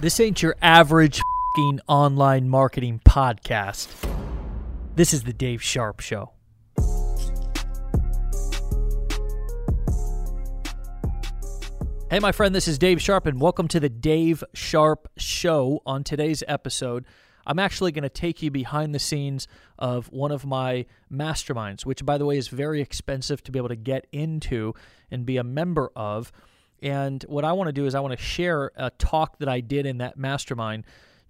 This ain't your average online marketing podcast. This is the Dave Sharpe Show. Hey, my friend, this is Dave Sharpe, and welcome to the Dave Sharpe Show. On today's episode, I'm actually going to take you behind the scenes of one of my masterminds, which, by the way, is very expensive to be able to get into and be a member of. And what I want to do is I want to share a talk that I did in that mastermind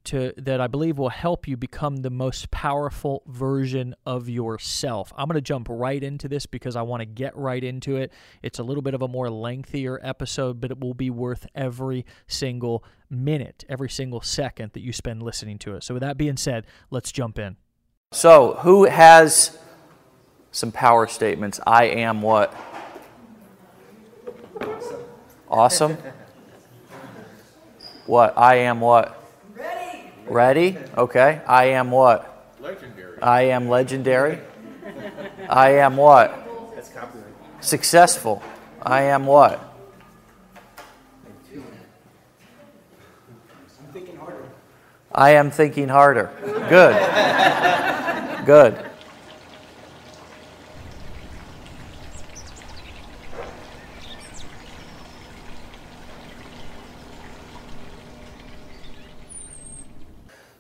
to that I believe will help you become the most powerful version of yourself. I'm going to jump right into this because I want to get right into it. It's a little bit of a more lengthier episode, but it will be worth every single minute, every single second that you spend listening to it. So with that being said, let's jump in. So, who has some power statements? I am what? Awesome. What? I am what? Ready. Ready? Okay. I am what? Legendary. I am legendary. I am what? Successful. I am what? I am thinking harder. Good. Good.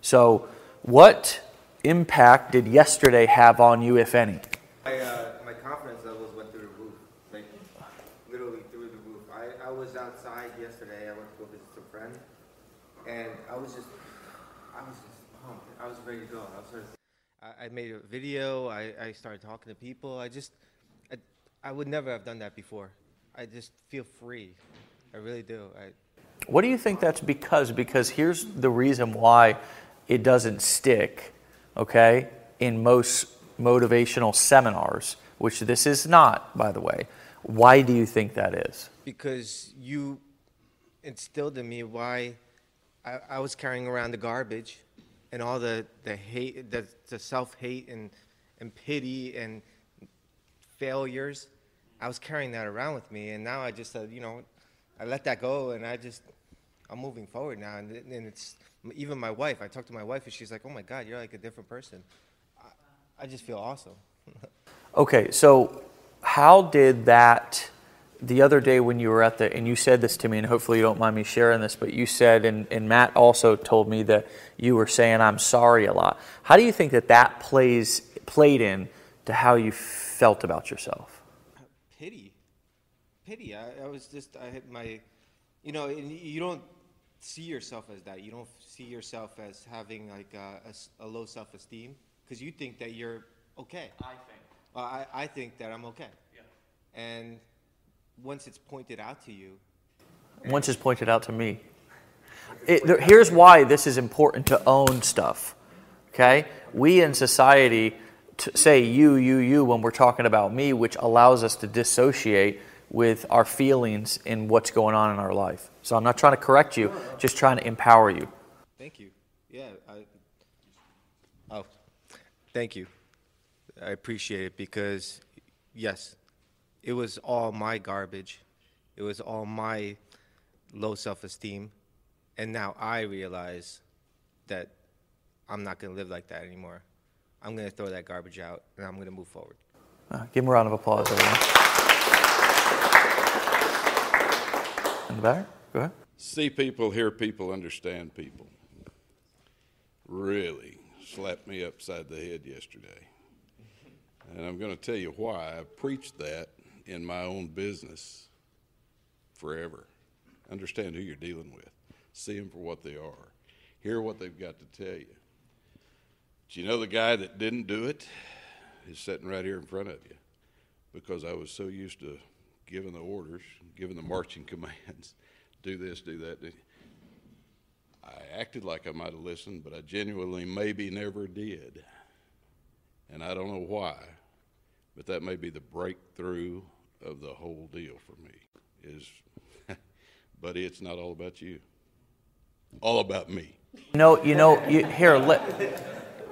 So, what impact did yesterday have on you, if any? My, uh, my confidence levels went through the roof, like literally through the roof. I, I was outside yesterday. I went to go visit some friend, and I was just, I was just pumped. I was ready to go. I was sort of, I, I made a video. I, I started talking to people. I just, I, I would never have done that before. I just feel free. I really do. I, What do you think that's because? Because here's the reason why it doesn't stick, okay, in most motivational seminars, which this is not, by the way. Why do you think that is? because you instilled in me why I, I was carrying around the garbage and all the, the hate, the, the self hate and, and pity and failures. I was carrying that around with me, and now I just said, you know, I let that go, and I just, I'm moving forward now, and, and it's even my wife. I talked to my wife, and she's like, "Oh my God, you're like a different person." I, I just feel awesome. Okay, so how did that the other day when you were at the and you said this to me and hopefully you don't mind me sharing this, but you said and, and Matt also told me that you were saying I'm sorry a lot. How do you think that that plays played in to how you felt about yourself? pity, pity. I, I was just, I had my, you know, and you don't see yourself as that. You don't see yourself as having like a low self-esteem because you think that you're okay. I think. Well, I, I think that I'm okay. Yeah. And once it's pointed out to you, Once it's pointed out to me. It, there, here's why this is important to own stuff. Okay? We in society t- say you, you, you when we're talking about me, which allows us to dissociate with our feelings and what's going on in our life. So I'm not trying to correct you, just trying to empower you. thank you. Yeah. I, oh, thank you. I appreciate it because, yes, it was all my garbage. It was all my low self esteem. And now I realize that I'm not going to live like that anymore. I'm going to throw that garbage out and I'm going to move forward. Uh, give him a round of applause, everyone. In the back? Go ahead. See people, hear people, understand people. Really slapped me upside the head yesterday. And I'm going to tell you why. I've preached that in my own business forever. Understand who you're dealing with, see them for what they are, hear what they've got to tell you. Do you know the guy that didn't do it is sitting right here in front of you because I was so used to giving the orders, giving the marching commands do this, do that. I acted like I might have listened, but I genuinely maybe never did. And I don't know why, but that may be the breakthrough of the whole deal for me. Is, buddy, it's not all about you. All about me. No, you know, you, here, let,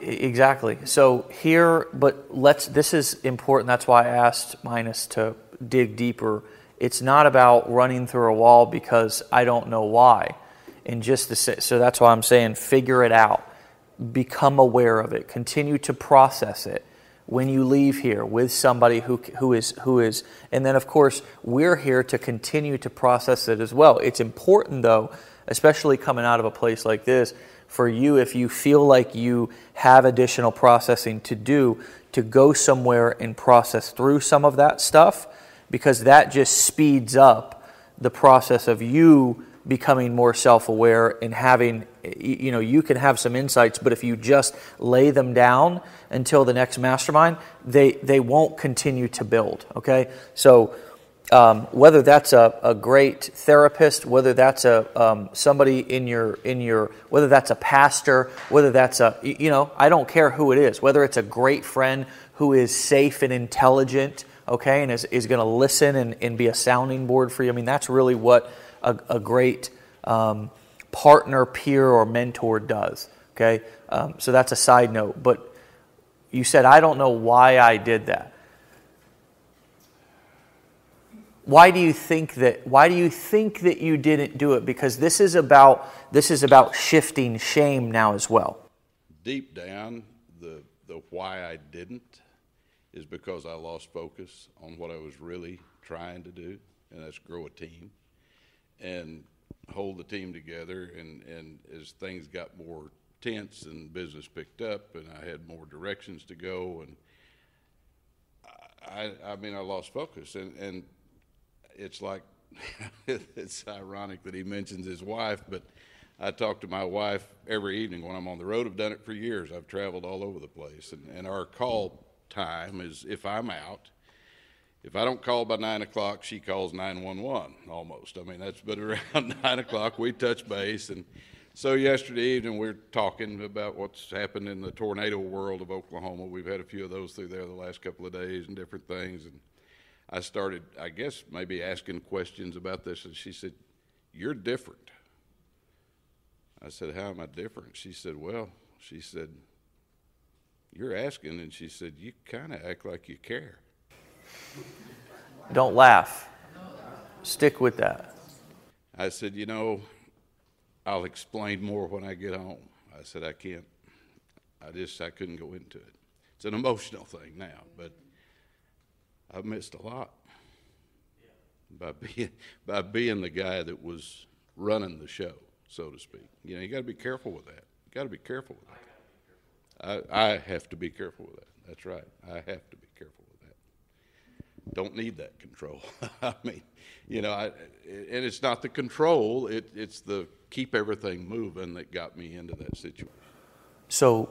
exactly. So here, but let's, this is important. That's why I asked Minus to dig deeper. It's not about running through a wall because I don't know why. And just the so that's why I'm saying figure it out, become aware of it, continue to process it when you leave here with somebody who, who is who is and then of course we're here to continue to process it as well it's important though especially coming out of a place like this for you if you feel like you have additional processing to do to go somewhere and process through some of that stuff because that just speeds up the process of you becoming more self-aware and having you know you can have some insights but if you just lay them down until the next mastermind they they won't continue to build okay? So um, whether that's a, a great therapist whether that's a um, somebody in your in your whether that's a pastor whether that's a you know i don't care who it is whether it's a great friend who is safe and intelligent okay and is, is going to listen and, and be a sounding board for you i mean that's really what a, a great um, partner, peer, or mentor does. Okay, um, so that's a side note. But you said, I don't know why I did that. Why do you think that? Why do you think that you didn't do it? Because this is about this is about shifting shame now as well. Deep down, the the why I didn't is because I lost focus on what I was really trying to do, and that's grow a team and hold the team together. And, and as things got more tense and business picked up, and I had more directions to go, and I, I mean, I lost focus. And, and it's like, it's ironic that he mentions his wife, but I talk to my wife every evening when I'm on the road. I've done it for years. I've traveled all over the place, and, and our call time is if I'm out if I don't call by nine o'clock, she calls 911 almost. I mean, that's but around nine o'clock we touch base. And so yesterday evening we are talking about what's happened in the tornado world of Oklahoma. We've had a few of those through there the last couple of days and different things. And I started, I guess, maybe asking questions about this. And she said, You're different. I said, How am I different? She said, Well, she said, You're asking. And she said, You kind of act like you care. Don't laugh. Stick with that. I said, You know, I'll explain more when I get home. I said, I can't. I just, I couldn't go into it. It's an emotional thing now, but I've missed a lot by being, by being the guy that was running the show, so to speak. You know, you got to be careful with that. You got to be careful with that. I, I have to be careful with that. That's right. I have to be careful with that. don't need that control. I mean, you know, I, and it's not the control, it, it's the keep everything moving that got me into that situation. So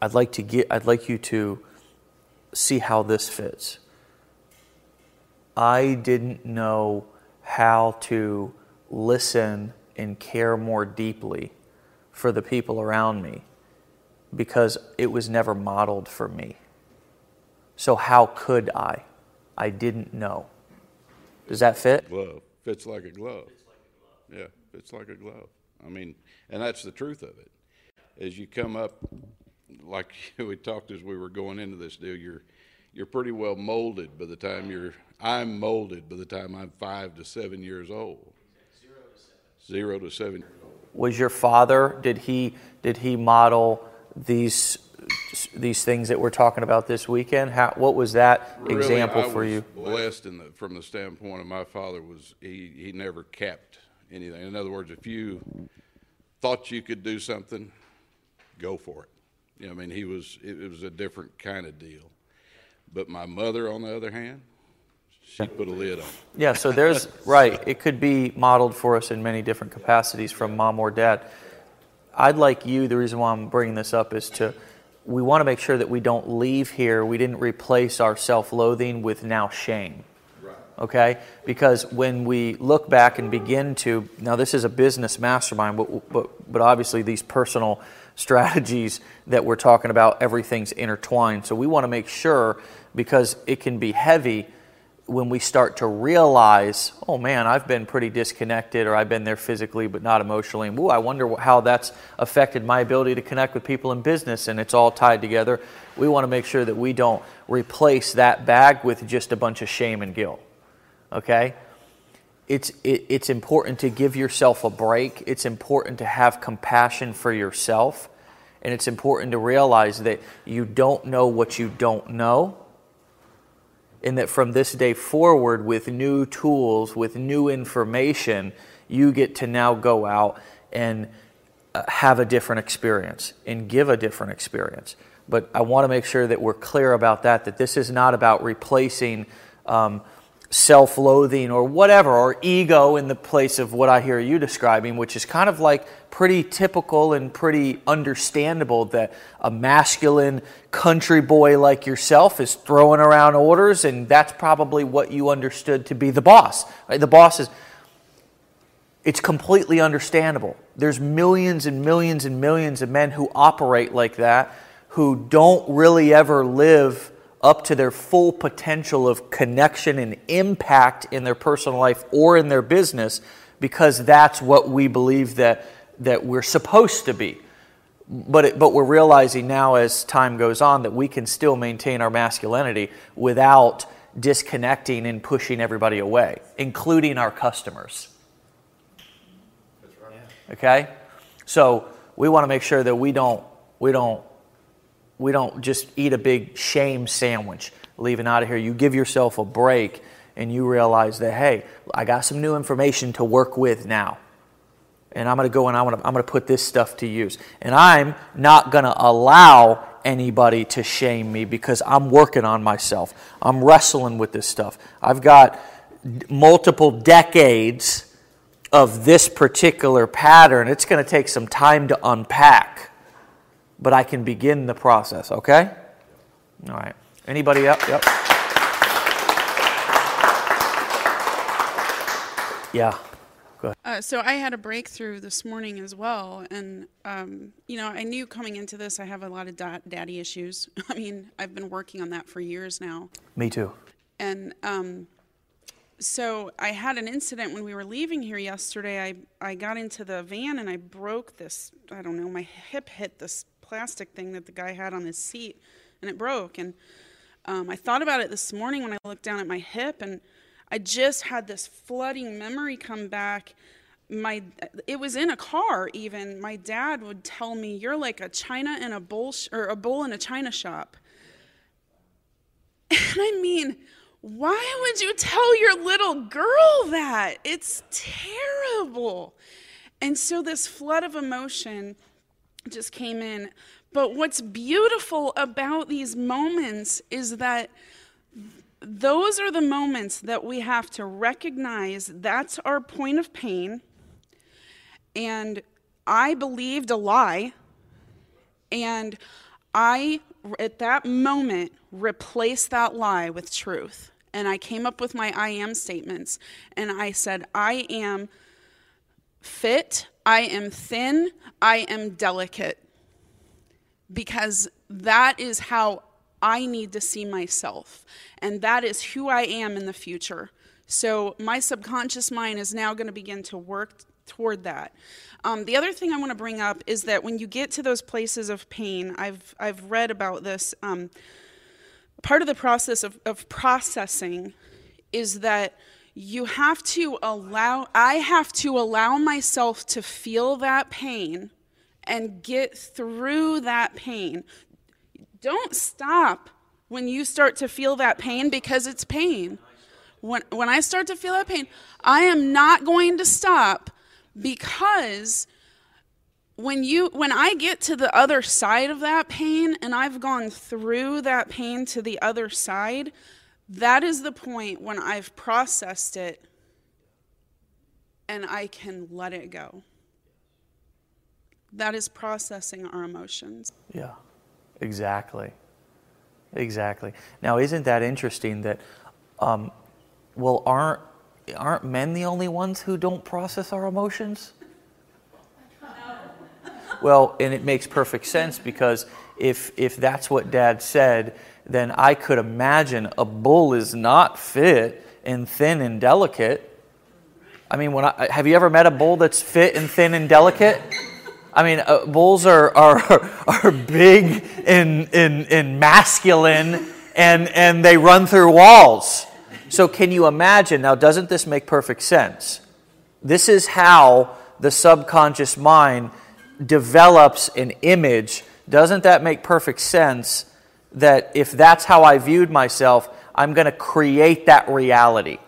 I'd like to get, I'd like you to see how this fits. I didn't know how to listen and care more deeply for the people around me because it was never modeled for me. So, how could I? I didn't know. Does that fit? Glove fits like a glove. Yeah, fits like a glove. I mean, and that's the truth of it. As you come up, like we talked as we were going into this deal, you're you're pretty well molded by the time you're. I'm molded by the time I'm five to seven years old. Zero to seven. Zero to seven. Was your father? Did he? Did he model these these things that we're talking about this weekend? How, what was that really, example I for you? Blessed in the, from the standpoint of my father was he, he never kept anything. In other words, if you thought you could do something, go for it. You know, I mean, he was it, it was a different kind of deal. But my mother, on the other hand, she put a lid on. Yeah, so there's right. It could be modeled for us in many different capacities from mom or dad. I'd like you. The reason why I'm bringing this up is to we want to make sure that we don't leave here, we didn't replace our self loathing with now shame. Okay? Because when we look back and begin to, now this is a business mastermind, but, but, but obviously these personal strategies that we're talking about, everything's intertwined. So we want to make sure, because it can be heavy when we start to realize, oh man, I've been pretty disconnected, or I've been there physically but not emotionally, and ooh, I wonder how that's affected my ability to connect with people in business, and it's all tied together. We want to make sure that we don't replace that bag with just a bunch of shame and guilt. Okay? it's, it, it's important to give yourself a break. It's important to have compassion for yourself. And it's important to realize that you don't know what you don't know. And that from this day forward, with new tools, with new information, you get to now go out and uh, have a different experience and give a different experience. But I want to make sure that we're clear about that, that this is not about replacing. Um, self loathing or whatever, or ego in the place of what I hear you describing, which is kind of like pretty typical and pretty understandable that a masculine country boy like yourself is throwing around orders, and that's probably what you understood to be the boss. Right? The boss is. It's completely understandable. There's millions and millions and millions of men who operate like that who don't really ever live up to their full potential of connection and impact in their personal life or in their business because that's what we believe that, that we're supposed to be. But, it, but we're realizing now as time goes on that we can still maintain our masculinity without disconnecting and pushing everybody away, including our customers. Okay? So we want to make sure that we don't, we don't we don't just eat a big shame sandwich leaving out of here. You give yourself a break and you realize that, hey, I got some new information to work with now. And I'm going to go and I'm going to, I'm going to put this stuff to use. And I'm not going to allow anybody to shame me because I'm working on myself. I'm wrestling with this stuff. I've got multiple decades of this particular pattern. It's going to take some time to unpack but I can begin the process, okay? All right. Anybody up? Yep. Yeah. Uh, so I had a breakthrough this morning as well, and um, you know I knew coming into this I have a lot of da- daddy issues. I mean I've been working on that for years now. Me too. And um, so I had an incident when we were leaving here yesterday. I I got into the van and I broke this. I don't know. My hip hit this plastic thing that the guy had on his seat, and it broke. And um, I thought about it this morning when I looked down at my hip, and I just had this flooding memory come back. My, it was in a car. Even my dad would tell me, "You're like a china in a bowl, sh- or a bowl in a china shop." And I mean, why would you tell your little girl that? It's terrible. And so this flood of emotion just came in. But what's beautiful about these moments is that those are the moments that we have to recognize that's our point of pain. And I believed a lie. And I, at that moment, replaced that lie with truth. And I came up with my I am statements. And I said, I am fit, I am thin, I am delicate. Because that is how I need to see myself. And that is who I am in the future. So my subconscious mind is now going to begin to work toward that. Um, the other thing I want to bring up is that when you get to those places of pain, I've, I've read about this. Um, part of the process of, of processing is that you have to allow, I have to allow myself to feel that pain and get through that pain. Don't stop when you start to feel that pain because it's pain. When, when I start to feel that pain, I am not going to stop because when you when I get to the other side of that pain and I've gone through that pain to the other side, that is the point when I've processed it and I can let it go. That is processing our emotions. Yeah, exactly. Exactly. Now, isn't that interesting that, um, well, aren't, aren't men the only ones who don't process our emotions? Well, and it makes perfect sense because if, if that's what dad said, then I could imagine a bull is not fit and thin and delicate. I mean, when I, have you ever met a bull that's fit and thin and delicate? I mean, uh, bulls are, are, are big and, and, and masculine and, and they run through walls. So, can you imagine? Now, doesn't this make perfect sense? This is how the subconscious mind develops an image. Doesn't that make perfect sense? That if that's how I viewed myself, I'm going to create that reality.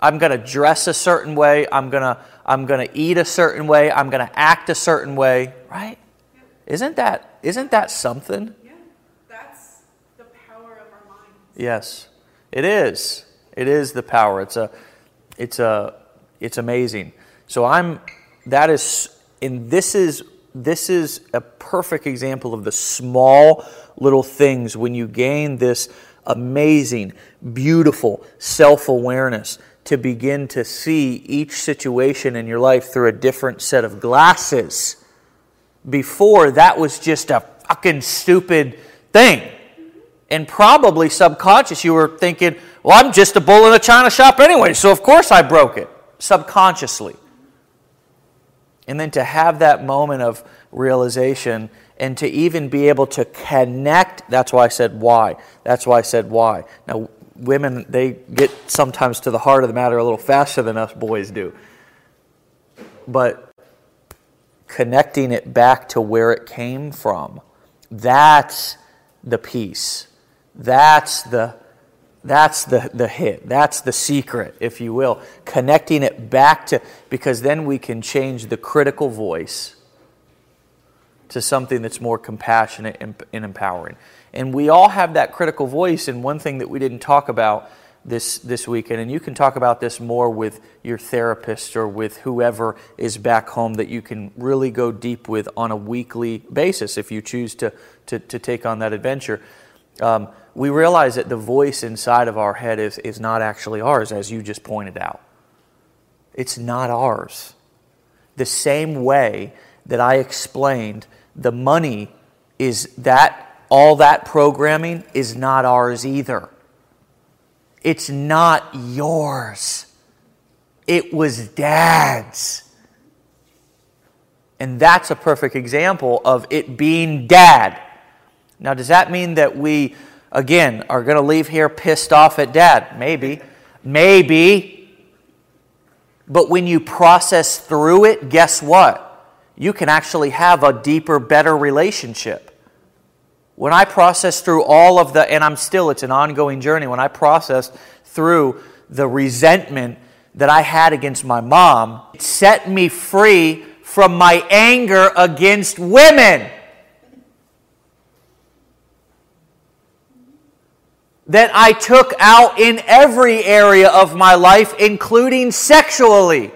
I'm going to dress a certain way. I'm going to I'm going to eat a certain way. I'm going to act a certain way, right? Isn't that isn't that something? Yeah, that's the power of our minds. Yes. It is. It is the power. It's a it's a it's amazing. So I'm that is and this is this is a perfect example of the small little things when you gain this amazing, beautiful self-awareness to begin to see each situation in your life through a different set of glasses. Before that was just a fucking stupid thing. And probably subconscious you were thinking, well, I'm just a bull in a china shop anyway, so of course I broke it, subconsciously. And then to have that moment of realization and to even be able to connect, that's why I said why. That's why I said why. Now, women, they get sometimes to the heart of the matter a little faster than us boys do. But connecting it back to where it came from, that's the piece. That's the that's the, the hit. That's the secret, if you will. Connecting it back to, because then we can change the critical voice to something that's more compassionate and, and empowering. And we all have that critical voice. And one thing that we didn't talk about this, this weekend, and you can talk about this more with your therapist or with whoever is back home that you can really go deep with on a weekly basis if you choose to, to, to take on that adventure. Um, we realize that the voice inside of our head is, is not actually ours, as you just pointed out. It's not ours. The same way that I explained, the money is that, all that programming is not ours either. It's not yours. It was dad's. And that's a perfect example of it being dad. Now, does that mean that we again, are going to leave here pissed off at dad. Maybe. Maybe. But when you process through it, guess what? You can actually have a deeper, better relationship. When I process through all of the, and I'm still, it's an ongoing journey, when I process through the resentment that I had against my mom, it set me free from my anger against women. That I took out in every area of my life, including sexually.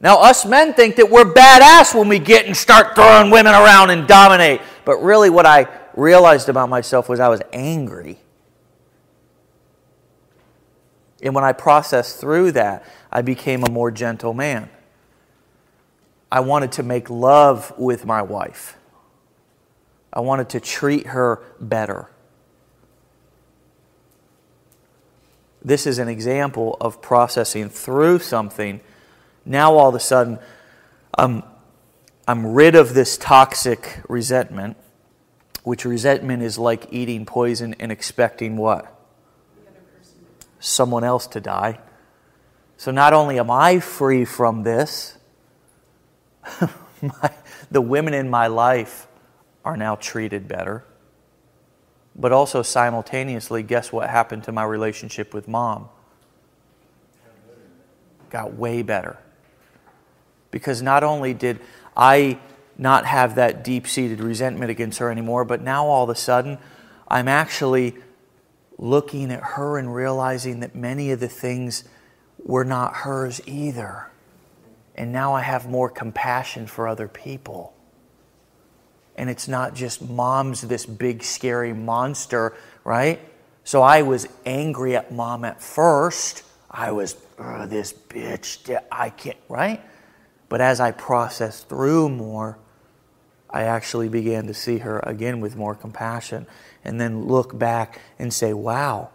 Now, us men think that we're badass when we get and start throwing women around and dominate. But really, what I realized about myself was I was angry. And when I processed through that, I became a more gentle man. I wanted to make love with my wife. I wanted to treat her better. This is an example of processing through something. Now, all of a sudden, I'm, I'm rid of this toxic resentment, which resentment is like eating poison and expecting what? Someone else to die. So, not only am I free from this, my, the women in my life are now treated better. But also simultaneously, guess what happened to my relationship with mom? Got way better. Because not only did I not have that deep seated resentment against her anymore, but now all of a sudden, I'm actually looking at her and realizing that many of the things were not hers either. And now I have more compassion for other people and it's not just mom's this big scary monster, right? So I was angry at mom at first. I was, this bitch, I can't, right? But as I processed through more, I actually began to see her again with more compassion and then look back and say, wow,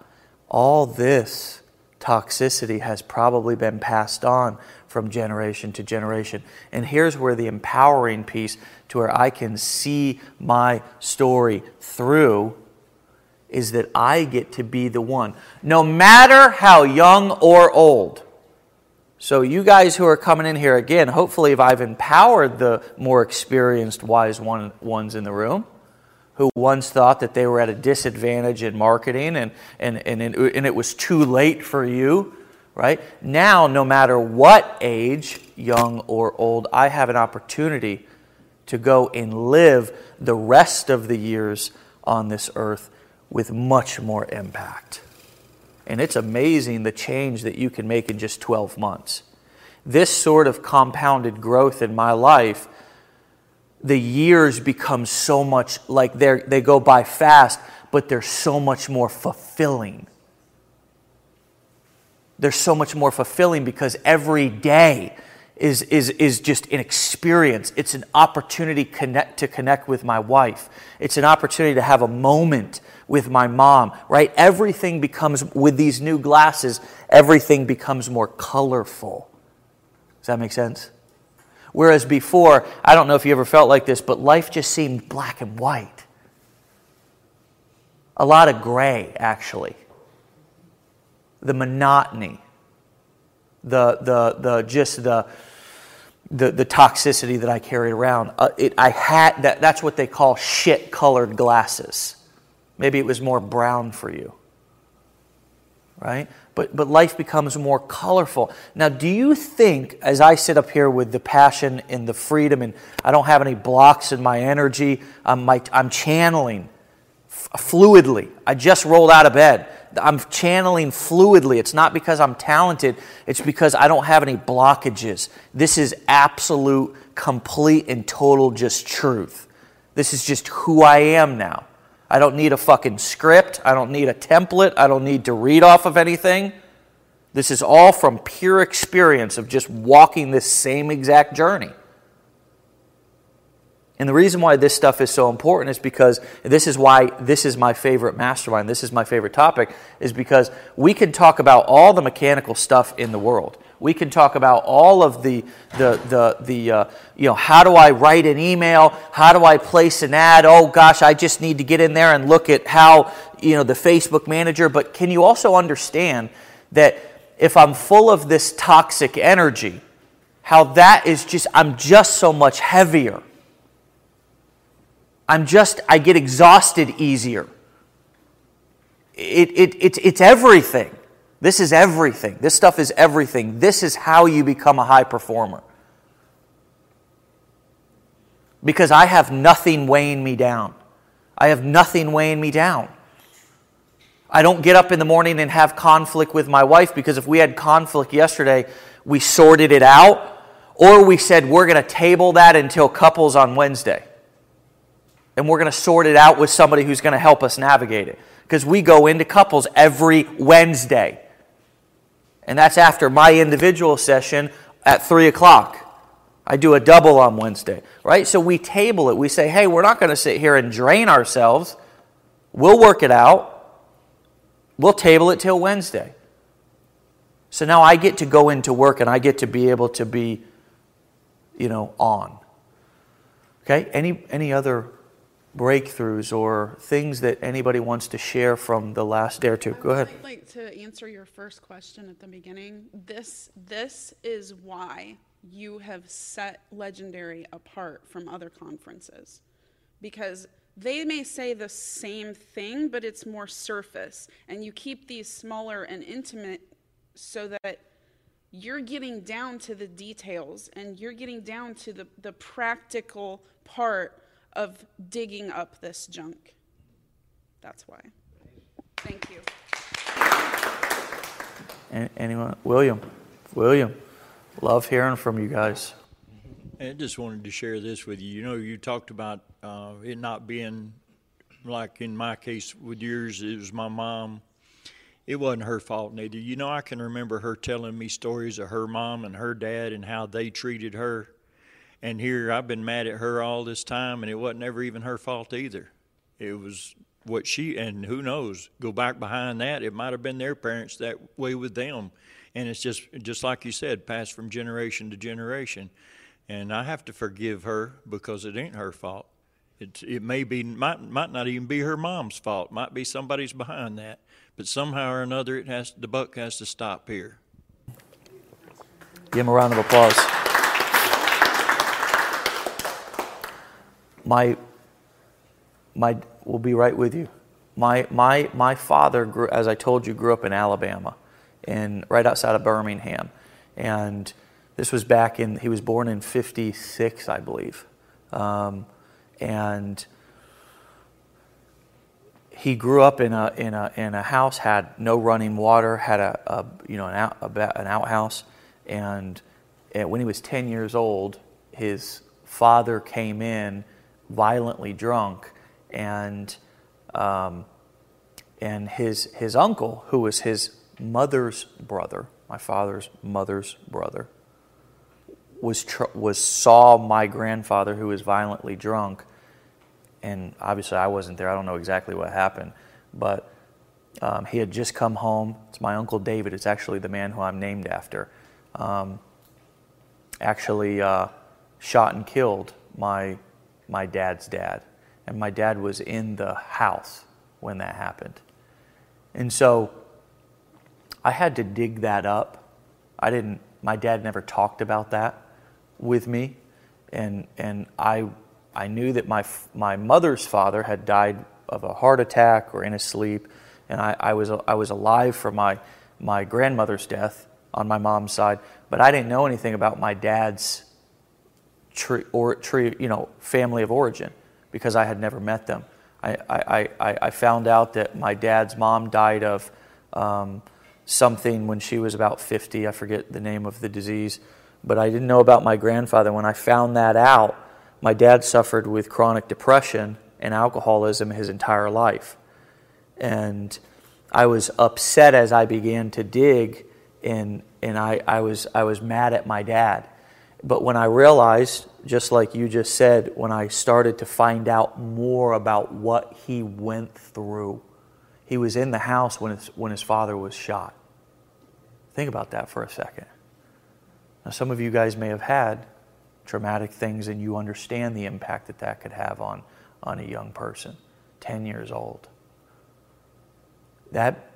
all this toxicity has probably been passed on from generation to generation. And here's where the empowering piece to where I can see my story through is that I get to be the one, no matter how young or old. So, you guys who are coming in here again, hopefully, if I've empowered the more experienced, wise one, ones in the room who once thought that they were at a disadvantage in marketing and, and, and, and it was too late for you, right? Now, no matter what age, young or old, I have an opportunity to go and live the rest of the years on this earth with much more impact. And it's amazing the change that you can make in just 12 months. This sort of compounded growth in my life, the years become so much like they go by fast, but they're so much more fulfilling. They're so much more fulfilling because every day is, is, is just an experience. It's an opportunity connect, to connect with my wife. It's an opportunity to have a moment with my mom, right? Everything becomes, with these new glasses, everything becomes more colorful. Does that make sense? Whereas before, I don't know if you ever felt like this, but life just seemed black and white. A lot of gray, actually. The monotony, the, the, the just the, the, the toxicity that I carried around. Uh, it, I had that, that's what they call shit colored glasses. Maybe it was more brown for you. Right? But, but life becomes more colorful. Now, do you think, as I sit up here with the passion and the freedom, and I don't have any blocks in my energy, I'm, my, I'm channeling f- fluidly. I just rolled out of bed. I'm channeling fluidly. It's not because I'm talented, it's because I don't have any blockages. This is absolute, complete, and total just truth. This is just who I am now. I don't need a fucking script. I don't need a template. I don't need to read off of anything. This is all from pure experience of just walking this same exact journey. And the reason why this stuff is so important is because this is why this is my favorite mastermind, this is my favorite topic, is because we can talk about all the mechanical stuff in the world. We can talk about all of the, the, the, the uh, you know, how do I write an email? How do I place an ad? Oh gosh, I just need to get in there and look at how, you know, the Facebook manager. But can you also understand that if I'm full of this toxic energy, how that is just, I'm just so much heavier I'm just, I get exhausted easier. It, it, it, it's everything. This is everything. This stuff is everything. This is how you become a high performer. Because I have nothing weighing me down. I have nothing weighing me down. I don't get up in the morning and have conflict with my wife because if we had conflict yesterday, we sorted it out, or we said we're going to table that until couples on Wednesday and we're going to sort it out with somebody who's going to help us navigate it. Because we go into couples every Wednesday. And that's after my individual session at 3 o'clock. I do a double on Wednesday, right? So we table it. We say, hey, we're not going to sit here and drain ourselves. We'll work it out. We'll table it till Wednesday. So now I get to go into work and I get to be able to be, you know, on. Okay? Any, any other breakthroughs or things that anybody wants to share from the last day or two. Go ahead. I'd like to answer your first question at the beginning. This this is why you have set legendary apart from other conferences. Because they may say the same thing, but it's more surface. And you keep these smaller and intimate so that you're getting down to the details and you're getting down to the, the practical part of digging up this junk. That's why. Thank you. Anyone? William. William. Love hearing from you guys. I just wanted to share this with you. You know, you talked about uh, it not being like in my case with yours, it was my mom. It wasn't her fault, neither. You know, I can remember her telling me stories of her mom and her dad and how they treated her. And here I've been mad at her all this time, and it wasn't ever even her fault either. It was what she, and who knows, go back behind that, it might have been their parents that way with them. And it's just, just like you said, passed from generation to generation. And I have to forgive her because it ain't her fault. It, it may be might might not even be her mom's fault. Might be somebody's behind that. But somehow or another, it has the buck has to stop here. Give him a round of applause. My, my, we'll be right with you. My, my, my father, grew, as I told you, grew up in Alabama, in, right outside of Birmingham. And this was back in, he was born in 56, I believe. Um, and he grew up in a, in a, in a house, had no running water, had a, a you know, an, out, a, an outhouse. And, and when he was 10 years old, his father came in violently drunk and um, and his his uncle who was his mother's brother my father's mother's brother was tr- was saw my grandfather who was violently drunk and obviously I wasn't there I don't know exactly what happened but um, he had just come home it's my uncle David it's actually the man who I'm named after um, actually uh, shot and killed my my dad's dad. And my dad was in the house when that happened. And so I had to dig that up. I didn't, my dad never talked about that with me. And, and I, I knew that my, my mother's father had died of a heart attack or in his sleep. And I, I, was, I was alive for my, my grandmother's death on my mom's side. But I didn't know anything about my dad's tree or tree, you know, family of origin because I had never met them. I, I, I, I found out that my dad's mom died of um, something when she was about 50. I forget the name of the disease, but I didn't know about my grandfather. When I found that out, my dad suffered with chronic depression and alcoholism his entire life. And I was upset as I began to dig, and, and I, I, was, I was mad at my dad but when I realized, just like you just said, when I started to find out more about what he went through, he was in the house when his, when his father was shot. Think about that for a second. Now, some of you guys may have had traumatic things and you understand the impact that that could have on, on a young person, 10 years old. That,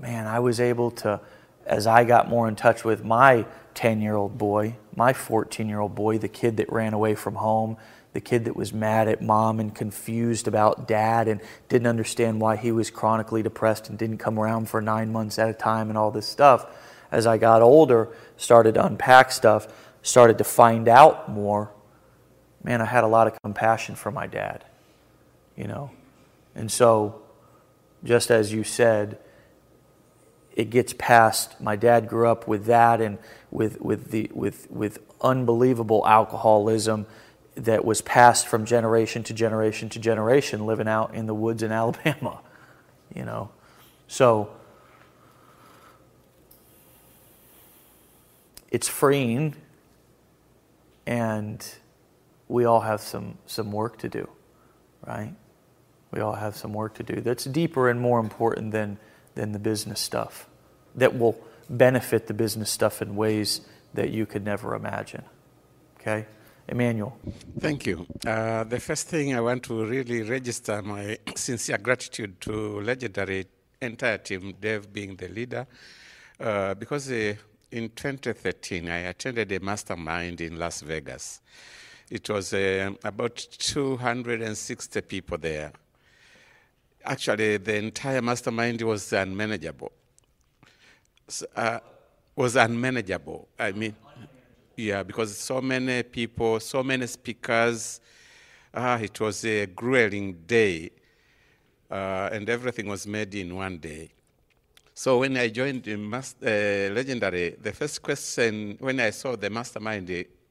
man, I was able to, as I got more in touch with my 10 year old boy, my 14 year old boy, the kid that ran away from home, the kid that was mad at mom and confused about dad and didn't understand why he was chronically depressed and didn't come around for nine months at a time and all this stuff. As I got older, started to unpack stuff, started to find out more, man, I had a lot of compassion for my dad, you know. And so, just as you said, it gets past my dad grew up with that and with with the with with unbelievable alcoholism that was passed from generation to generation to generation living out in the woods in Alabama you know? So it's freeing and we all have some some work to do right? We all have some work to do that's deeper and more important than than the business stuff that will benefit the business stuff in ways that you could never imagine. Okay? Emmanuel. Thank you. Uh, the first thing I want to really register my sincere gratitude to legendary entire team, Dave being the leader, uh, because uh, in 2013 I attended a mastermind in Las Vegas. It was uh, about 260 people there. Actually, the entire mastermind was unmanageable uh, was unmanageable. I mean, yeah, because so many people, so many speakers. Ah, it was a grueling day, uh, and everything was made in one day. So when I joined the uh, Legendary, the first question when I saw the mastermind,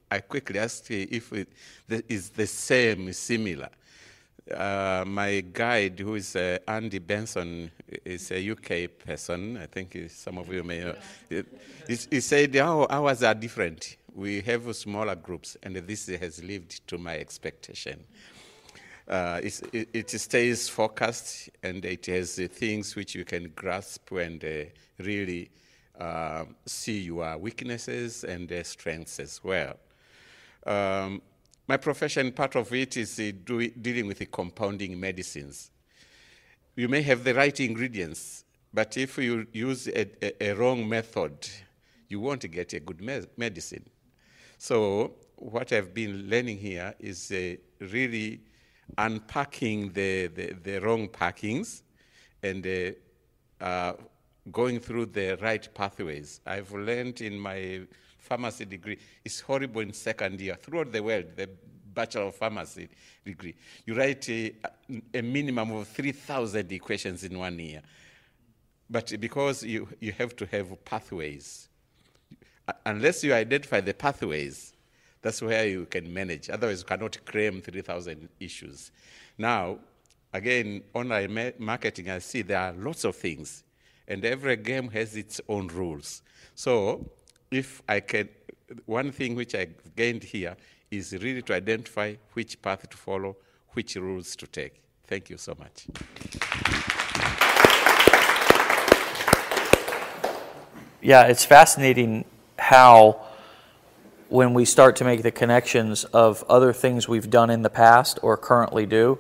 I quickly asked if it is the same, similar. Uh, my guide, who is uh, Andy Benson, is a UK person. I think some of you may know. He, he said our hours are different. We have smaller groups, and this has lived to my expectation. Uh, it, it, stays focused, and it has things which you can grasp and uh, really uh, see your weaknesses and their strengths as well. Um, my profession, part of it is uh, do, dealing with the compounding medicines. You may have the right ingredients, but if you use a, a, a wrong method, you won't get a good me- medicine. So, what I've been learning here is uh, really unpacking the, the, the wrong packings and uh, uh, going through the right pathways. I've learned in my pharmacy degree, is horrible in second year. Throughout the world, the Bachelor of Pharmacy degree, you write a, a minimum of 3,000 equations in one year. But because you, you have to have pathways, unless you identify the pathways, that's where you can manage. Otherwise, you cannot claim 3,000 issues. Now, again, online ma- marketing, I see there are lots of things, and every game has its own rules. So, if I can, one thing which I gained here is really to identify which path to follow, which rules to take. Thank you so much. Yeah, it's fascinating how when we start to make the connections of other things we've done in the past or currently do,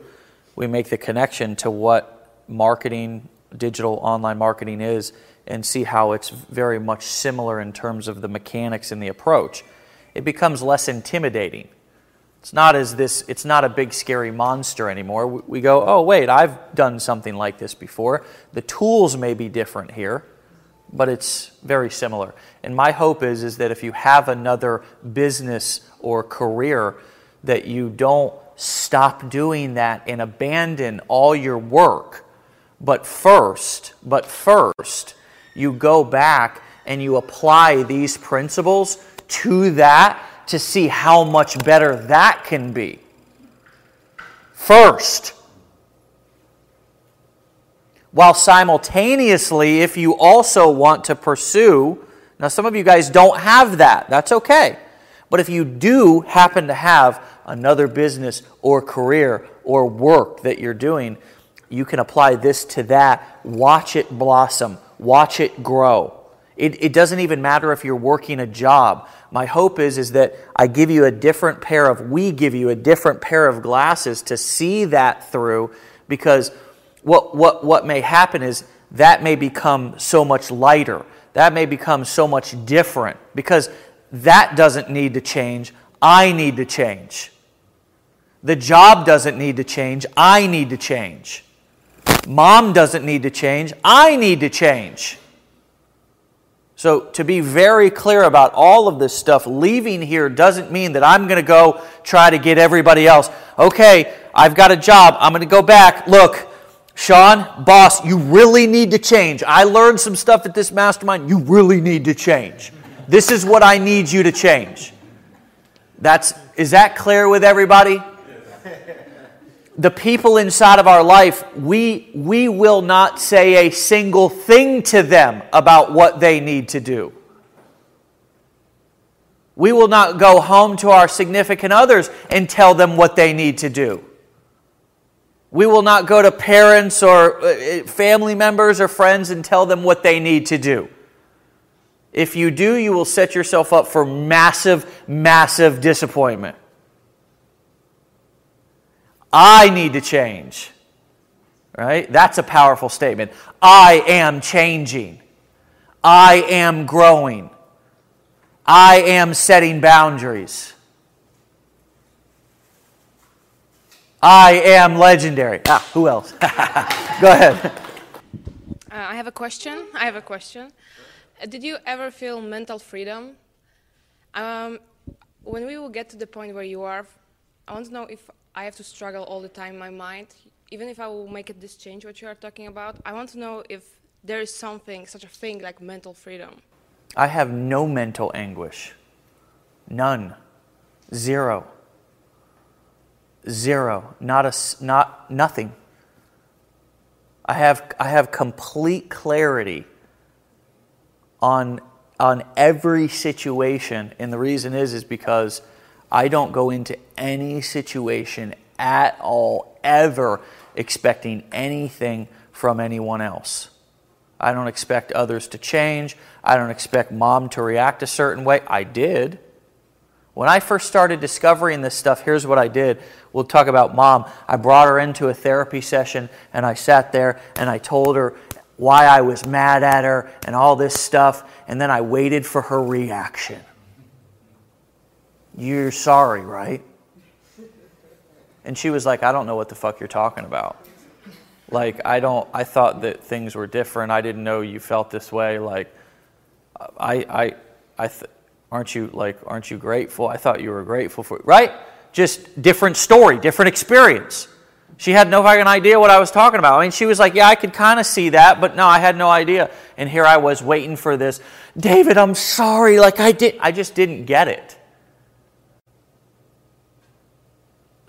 we make the connection to what marketing, digital online marketing is, and see how it's very much similar in terms of the mechanics and the approach. It becomes less intimidating. It's not as this it's not a big scary monster anymore. We go, "Oh, wait, I've done something like this before." The tools may be different here, but it's very similar. And my hope is, is that if you have another business or career, that you don't stop doing that and abandon all your work. But first, but first, you go back and you apply these principles to that to see how much better that can be. First, while simultaneously, if you also want to pursue, now some of you guys don't have that, that's okay. But if you do happen to have another business or career or work that you're doing, you can apply this to that. Watch it blossom, watch it grow. It, it doesn't even matter if you're working a job. My hope is, is that I give you a different pair of, we give you a different pair of glasses to see that through because what, what, what may happen is that may become so much lighter. That may become so much different because that doesn't need to change. I need to change. The job doesn't need to change. I need to change. Mom doesn't need to change. I need to change. So, to be very clear about all of this stuff, leaving here doesn't mean that I'm going to go try to get everybody else. Okay, I've got a job. I'm going to go back. Look, Sean, boss, you really need to change. I learned some stuff at this mastermind. You really need to change. This is what I need you to change. That's is that clear with everybody? The people inside of our life, we, we will not say a single thing to them about what they need to do. We will not go home to our significant others and tell them what they need to do. We will not go to parents or uh, family members or friends and tell them what they need to do. If you do, you will set yourself up for massive, massive disappointment. I need to change. Right? That's a powerful statement. I am changing. I am growing. I am setting boundaries. I am legendary. Ah, who else? Go ahead. Uh, I have a question. I have a question. Uh, did you ever feel mental freedom? Um, when we will get to the point where you are, I want to know if I have to struggle all the time in my mind, even if I will make it this change, what you are talking about. I want to know if there is something, such a thing like mental freedom. I have no mental anguish. None. Zero. Zero. Not a, not, nothing. I have, I have complete clarity on, on every situation. And the reason is, is because I don't go into any situation at all, ever expecting anything from anyone else. I don't expect others to change. I don't expect mom to react a certain way. I did. When I first started discovering this stuff, here's what I did. We'll talk about mom. I brought her into a therapy session and I sat there and I told her why I was mad at her and all this stuff, and then I waited for her reaction. You're sorry, right? And she was like, I don't know what the fuck you're talking about. Like, I don't, I thought that things were different. I didn't know you felt this way. Like, I, I, I, th- aren't you, like, aren't you grateful? I thought you were grateful for, right? Just different story, different experience. She had no fucking idea what I was talking about. I mean, she was like, Yeah, I could kind of see that, but no, I had no idea. And here I was waiting for this. David, I'm sorry. Like, I did, I just didn't get it.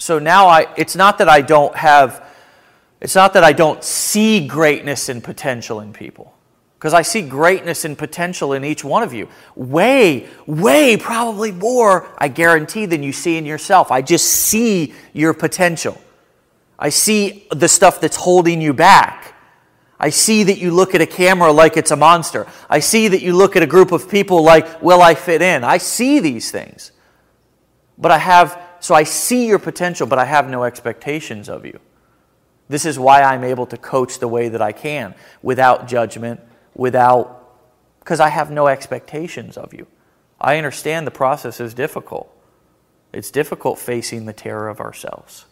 So now I, it's not that I don't have, it's not that I don't see greatness and potential in people. Because I see greatness and potential in each one of you. Way, way, probably more, I guarantee, than you see in yourself. I just see your potential. I see the stuff that's holding you back. I see that you look at a camera like it's a monster. I see that you look at a group of people like, will I fit in? I see these things. But I have, so I see your potential, but I have no expectations of you. This is why I'm able to coach the way that I can without judgment, without, because I have no expectations of you. I understand the process is difficult. It's difficult facing the terror of ourselves.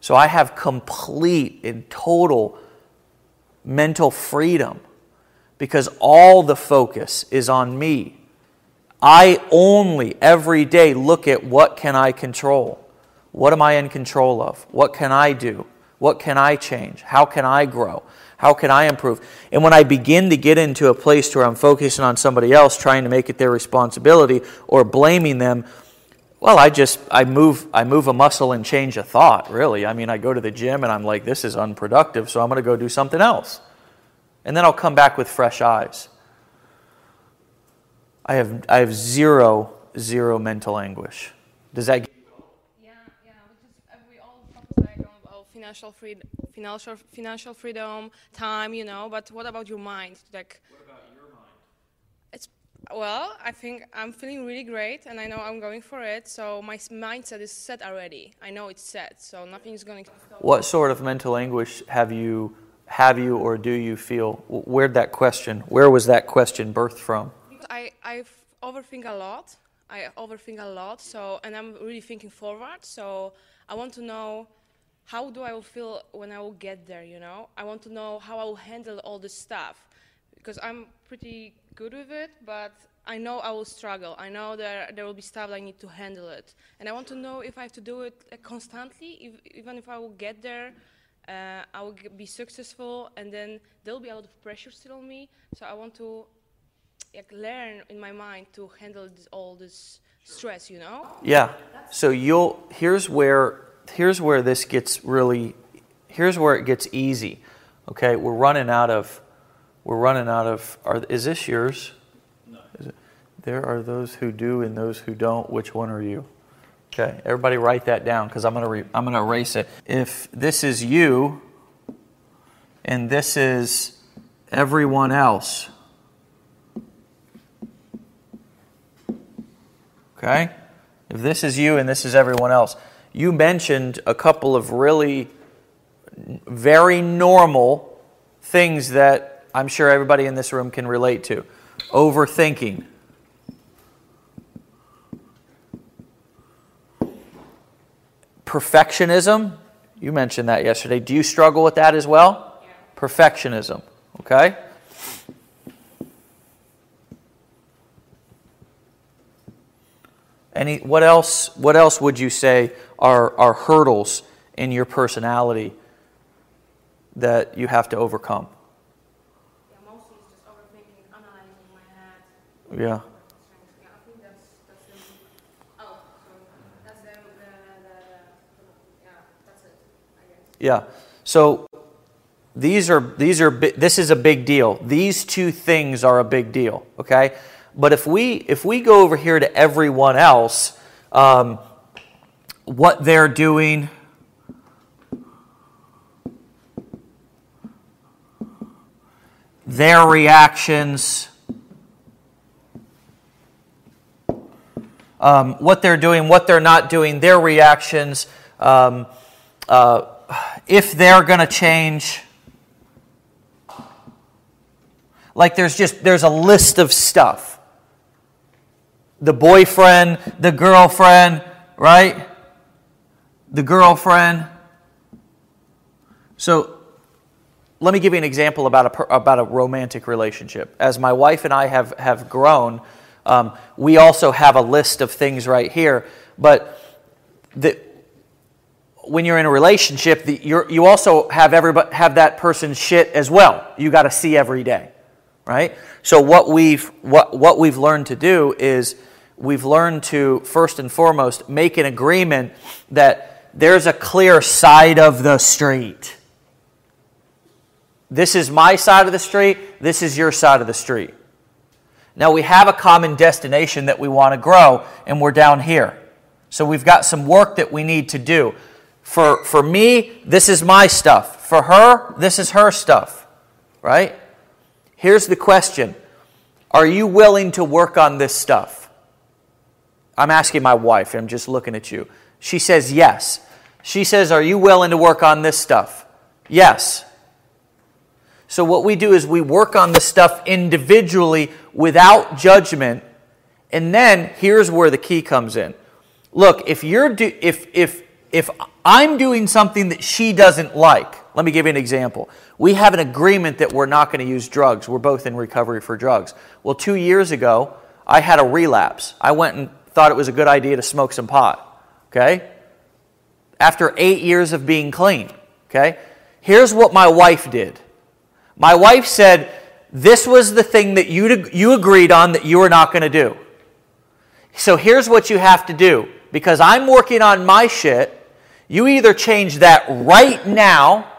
So I have complete and total mental freedom because all the focus is on me. I only every day look at what can I control? What am I in control of? What can I do? What can I change? How can I grow? How can I improve? And when I begin to get into a place where I'm focusing on somebody else, trying to make it their responsibility or blaming them, well, I just I move I move a muscle and change a thought, really. I mean, I go to the gym and I'm like this is unproductive, so I'm going to go do something else. And then I'll come back with fresh eyes. I have I have zero zero mental anguish. Does that get Yeah, yeah. We, just, uh, we all focus like on about oh, financial freedom, financial financial freedom, time, you know. But what about your mind? Like. What about your mind? It's well, I think I'm feeling really great, and I know I'm going for it. So my mindset is set already. I know it's set, so nothing is going to. What sort of mental anguish have you have you or do you feel? Where'd that question? Where was that question birthed from? I I overthink a lot. I overthink a lot. So and I'm really thinking forward. So I want to know how do I will feel when I will get there. You know, I want to know how I will handle all this stuff because I'm pretty good with it, but I know I will struggle. I know there there will be stuff I need to handle it, and I want to know if I have to do it uh, constantly, if, even if I will get there. Uh, I will be successful, and then there'll be a lot of pressure still on me. So I want to like, learn in my mind to handle this, all this stress. You know? Yeah. So you'll here's where here's where this gets really here's where it gets easy. Okay, we're running out of we're running out of are is this yours? No. There are those who do and those who don't. Which one are you? Okay, everybody write that down because I'm gonna re- I'm gonna erase it. If this is you, and this is everyone else. Okay, if this is you and this is everyone else, you mentioned a couple of really very normal things that I'm sure everybody in this room can relate to. Overthinking. Perfectionism, you mentioned that yesterday. Do you struggle with that as well? Yeah. Perfectionism, okay? Any what else what else would you say are are hurdles in your personality that you have to overcome? Yeah, mostly it's just overthinking, analyzing my head. Yeah. Yeah, I think that's that's the sorry. That's the, the, the, the yeah, that's it. I guess. Yeah. So these are these are this is a big deal. These two things are a big deal. Okay. But if we if we go over here to everyone else, um, what they're doing. Their reactions, um, what they're doing, what they're not doing, their reactions, um, uh, if they're going to change. Like there's just there's a list of stuff. The boyfriend, the girlfriend, right? The girlfriend. So let me give you an example about a, about a romantic relationship. As my wife and I have, have grown, um, we also have a list of things right here. But the, when you're in a relationship, the, you also have, everybody, have that person's shit as well. You got to see every day, right? So what we've, what, what we've learned to do is we've learned to, first and foremost, make an agreement that there's a clear side of the street this is my side of the street, this is your side of the street. Now we have a common destination that we want to grow, and we're down here. So we've got some work that we need to do. For, for me, this is my stuff. For her, this is her stuff. Right? Here's the question Are you willing to work on this stuff? I'm asking my wife, I'm just looking at you. She says yes. She says, Are you willing to work on this stuff? Yes. So, what we do is we work on the stuff individually without judgment. And then here's where the key comes in. Look, if you're do, if if if I'm doing something that she doesn't like, let me give you an example. We have an agreement that we're not going to use drugs. We're both in recovery for drugs. Well, 2 years ago, I had a relapse. I went and thought it was a good idea to smoke some pot. Okay? After 8 years of being clean, okay? Here's what my wife did. My wife said, This was the thing that you, you agreed on that you were not going to do. So here's what you have to do. Because I'm working on my shit, you either change that right now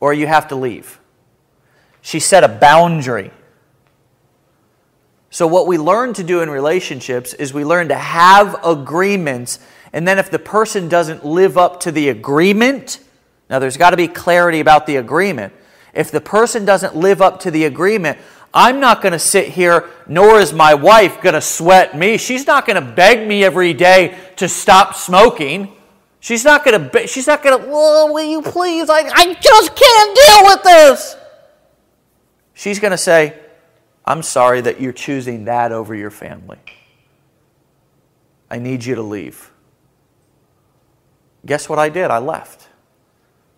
or you have to leave. She set a boundary. So, what we learn to do in relationships is we learn to have agreements, and then if the person doesn't live up to the agreement, now there's got to be clarity about the agreement. If the person doesn't live up to the agreement, I'm not going to sit here, nor is my wife going to sweat me. She's not going to beg me every day to stop smoking. She's not going to, be- she's not going to, oh, well, will you please? I, I just can't deal with this. She's going to say, I'm sorry that you're choosing that over your family. I need you to leave. Guess what I did? I left.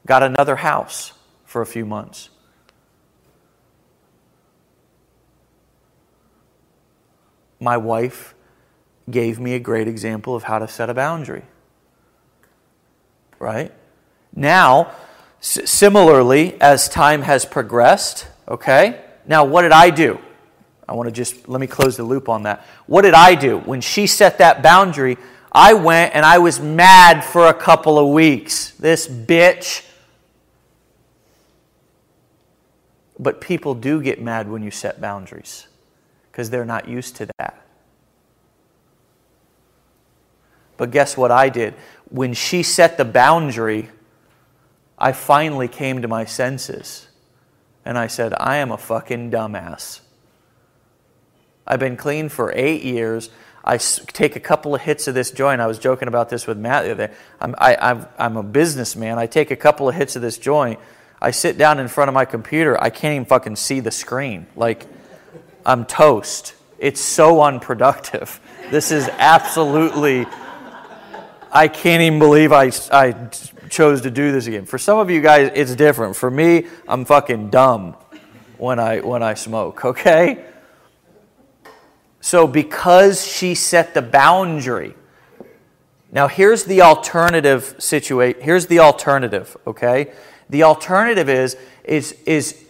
Got another house for a few months. My wife gave me a great example of how to set a boundary. Right? Now, similarly, as time has progressed, okay? Now, what did I do? I want to just let me close the loop on that. What did I do? When she set that boundary, I went and I was mad for a couple of weeks. This bitch But people do get mad when you set boundaries because they're not used to that. But guess what I did? When she set the boundary, I finally came to my senses. And I said, I am a fucking dumbass. I've been clean for eight years. I take a couple of hits of this joint. I was joking about this with Matt the other day. I'm, I, am i am a businessman. I take a couple of hits of this joint I sit down in front of my computer, I can't even fucking see the screen. Like, I'm toast. It's so unproductive. This is absolutely, I can't even believe I, I chose to do this again. For some of you guys, it's different. For me, I'm fucking dumb when I, when I smoke, okay? So, because she set the boundary, now here's the alternative situation. Here's the alternative, okay? The alternative is, is, is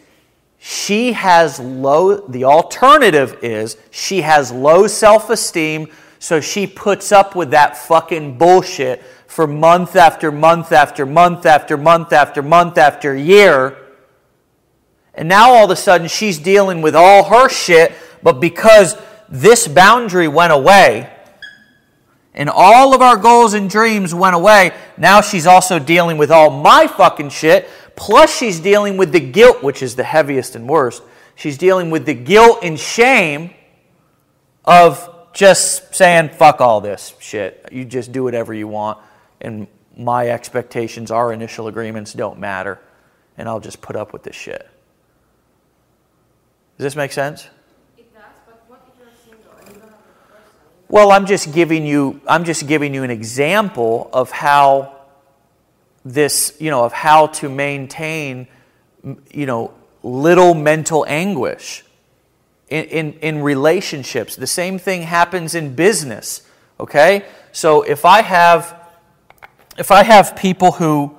she has low, the alternative is she has low self esteem, so she puts up with that fucking bullshit for month after month after month after month after month after year. And now all of a sudden she's dealing with all her shit, but because this boundary went away, and all of our goals and dreams went away. Now she's also dealing with all my fucking shit. Plus, she's dealing with the guilt, which is the heaviest and worst. She's dealing with the guilt and shame of just saying, fuck all this shit. You just do whatever you want. And my expectations, our initial agreements don't matter. And I'll just put up with this shit. Does this make sense? It does, but what if you're single and you don't have a person? Well, I'm just giving you I'm just giving you an example of how this, you know, of how to maintain you know, little mental anguish in, in, in relationships. The same thing happens in business. Okay? So if I have if I have people who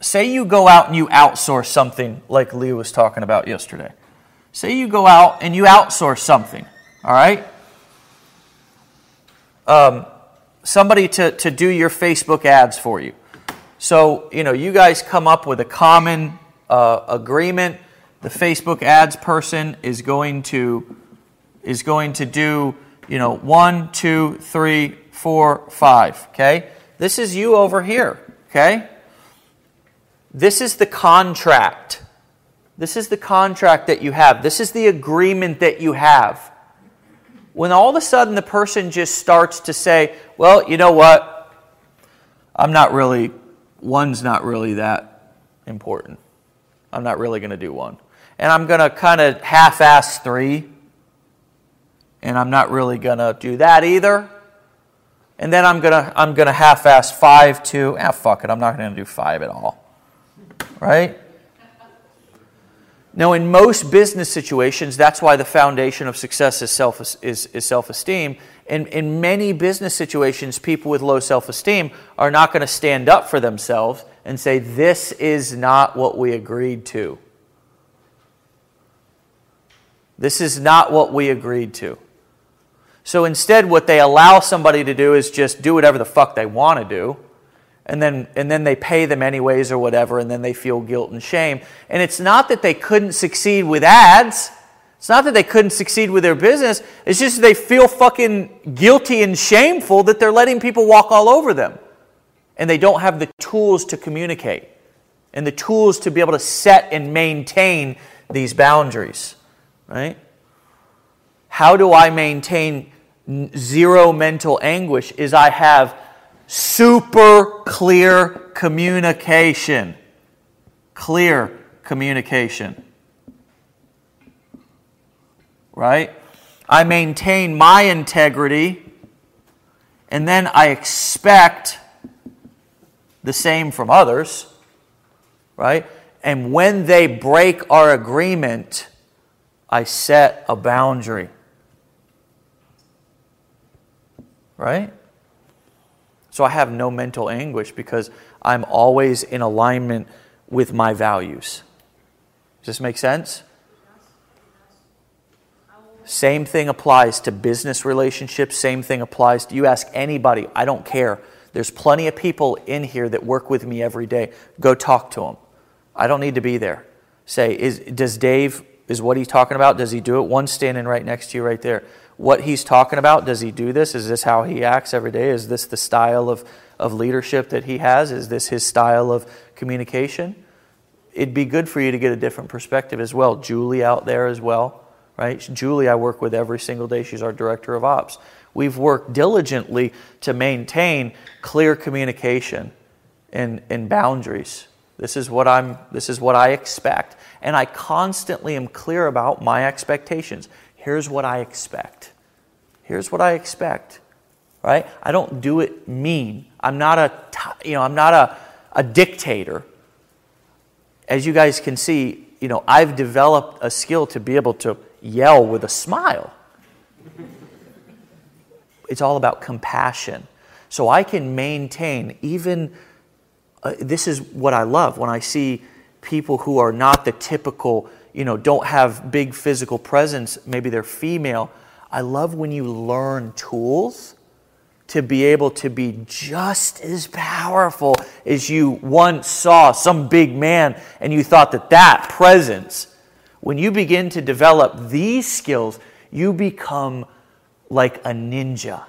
say you go out and you outsource something like Lee was talking about yesterday. Say you go out and you outsource something, all right? Um, somebody to, to do your Facebook ads for you. So, you know, you guys come up with a common uh, agreement. The Facebook ads person is going to is going to do, you know, one, two, three, four, five. Okay? This is you over here. Okay? This is the contract. This is the contract that you have. This is the agreement that you have. When all of a sudden the person just starts to say, well, you know what? I'm not really, one's not really that important. I'm not really going to do one. And I'm going to kind of half ass three. And I'm not really going to do that either. And then I'm going to I'm going to half ass five, two. Ah, fuck it. I'm not going to do five at all. Right? Now, in most business situations, that's why the foundation of success is self is, is self esteem. In, in many business situations, people with low self esteem are not going to stand up for themselves and say, This is not what we agreed to. This is not what we agreed to. So instead, what they allow somebody to do is just do whatever the fuck they want to do. And then, and then they pay them anyways or whatever, and then they feel guilt and shame. And it's not that they couldn't succeed with ads. It's not that they couldn't succeed with their business. It's just they feel fucking guilty and shameful that they're letting people walk all over them. And they don't have the tools to communicate and the tools to be able to set and maintain these boundaries, right? How do I maintain zero mental anguish? Is I have super clear communication. Clear communication. Right? I maintain my integrity, and then I expect the same from others. Right? And when they break our agreement, I set a boundary. Right? So I have no mental anguish because I'm always in alignment with my values. Does this make sense? Same thing applies to business relationships. Same thing applies to you ask anybody, I don't care. There's plenty of people in here that work with me every day. Go talk to them. I don't need to be there. Say, is, does Dave, is what he's talking about, does he do it? One standing right next to you right there what he's talking about. Does he do this? Is this how he acts every day? Is this the style of, of leadership that he has? Is this his style of communication? It'd be good for you to get a different perspective as well. Julie out there as well, right? Julie, I work with every single day. She's our director of ops. We've worked diligently to maintain clear communication and, and boundaries. This is what I'm this is what I expect. And I constantly am clear about my expectations. Here's what I expect. Here's what I expect. Right? I don't do it mean. I'm not a you know, I'm not a, a dictator. As you guys can see, you know, I've developed a skill to be able to yell with a smile. It's all about compassion. So I can maintain even uh, this is what I love when I see people who are not the typical you know, don't have big physical presence, maybe they're female. I love when you learn tools to be able to be just as powerful as you once saw some big man and you thought that that presence, when you begin to develop these skills, you become like a ninja.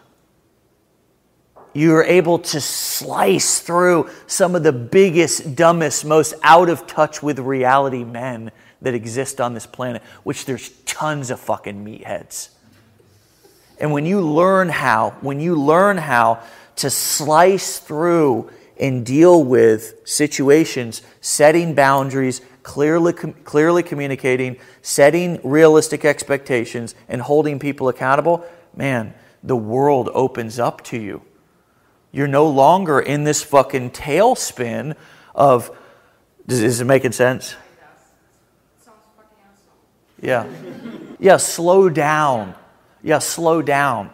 You're able to slice through some of the biggest, dumbest, most out of touch with reality men that exist on this planet, which there's tons of fucking meatheads. And when you learn how, when you learn how to slice through and deal with situations, setting boundaries, clearly, clearly communicating, setting realistic expectations, and holding people accountable, man, the world opens up to you. You're no longer in this fucking tailspin of, is it making sense? Yeah. Yeah, slow down. Yeah, slow down.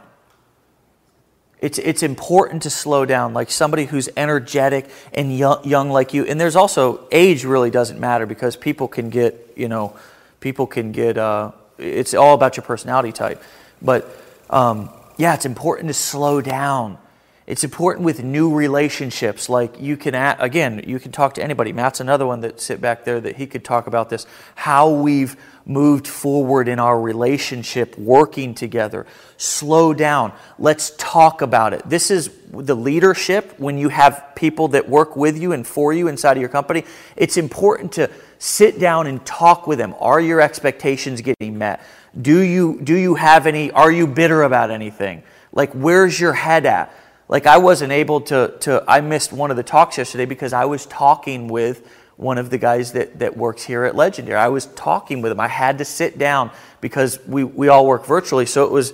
It's, it's important to slow down, like somebody who's energetic and young, young like you. And there's also, age really doesn't matter because people can get, you know, people can get, uh, it's all about your personality type. But um, yeah, it's important to slow down. It's important with new relationships. Like you can, again, you can talk to anybody. Matt's another one that sit back there that he could talk about this. How we've moved forward in our relationship, working together. Slow down. Let's talk about it. This is the leadership when you have people that work with you and for you inside of your company. It's important to sit down and talk with them. Are your expectations getting met? Do you, do you have any, are you bitter about anything? Like, where's your head at? Like, I wasn't able to, to I missed one of the talks yesterday because I was talking with one of the guys that, that works here at Legendary. I was talking with him. I had to sit down because we, we all work virtually. So it was,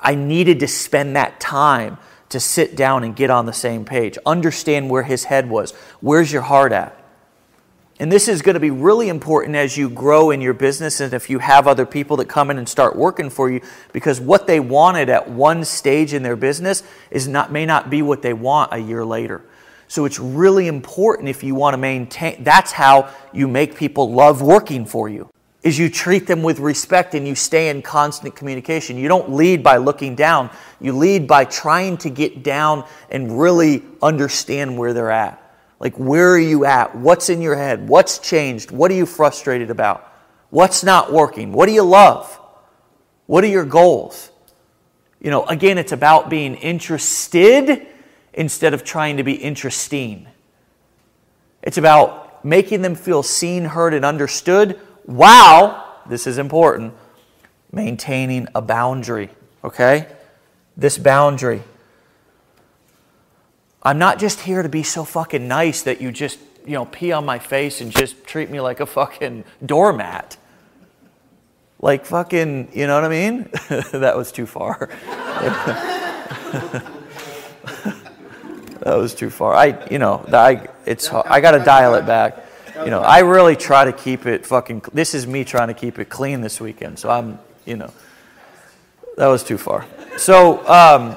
I needed to spend that time to sit down and get on the same page, understand where his head was. Where's your heart at? And this is going to be really important as you grow in your business and if you have other people that come in and start working for you because what they wanted at one stage in their business is not may not be what they want a year later. So it's really important if you want to maintain that's how you make people love working for you. Is you treat them with respect and you stay in constant communication. You don't lead by looking down. You lead by trying to get down and really understand where they're at. Like, where are you at? What's in your head? What's changed? What are you frustrated about? What's not working? What do you love? What are your goals? You know, again, it's about being interested instead of trying to be interesting. It's about making them feel seen, heard, and understood while, this is important, maintaining a boundary, okay? This boundary. I'm not just here to be so fucking nice that you just, you know, pee on my face and just treat me like a fucking doormat. Like fucking, you know what I mean? that was too far. that was too far. I, you know, I, it's, I got to dial it back. You know, I really try to keep it fucking. This is me trying to keep it clean this weekend. So I'm, you know, that was too far. So, um,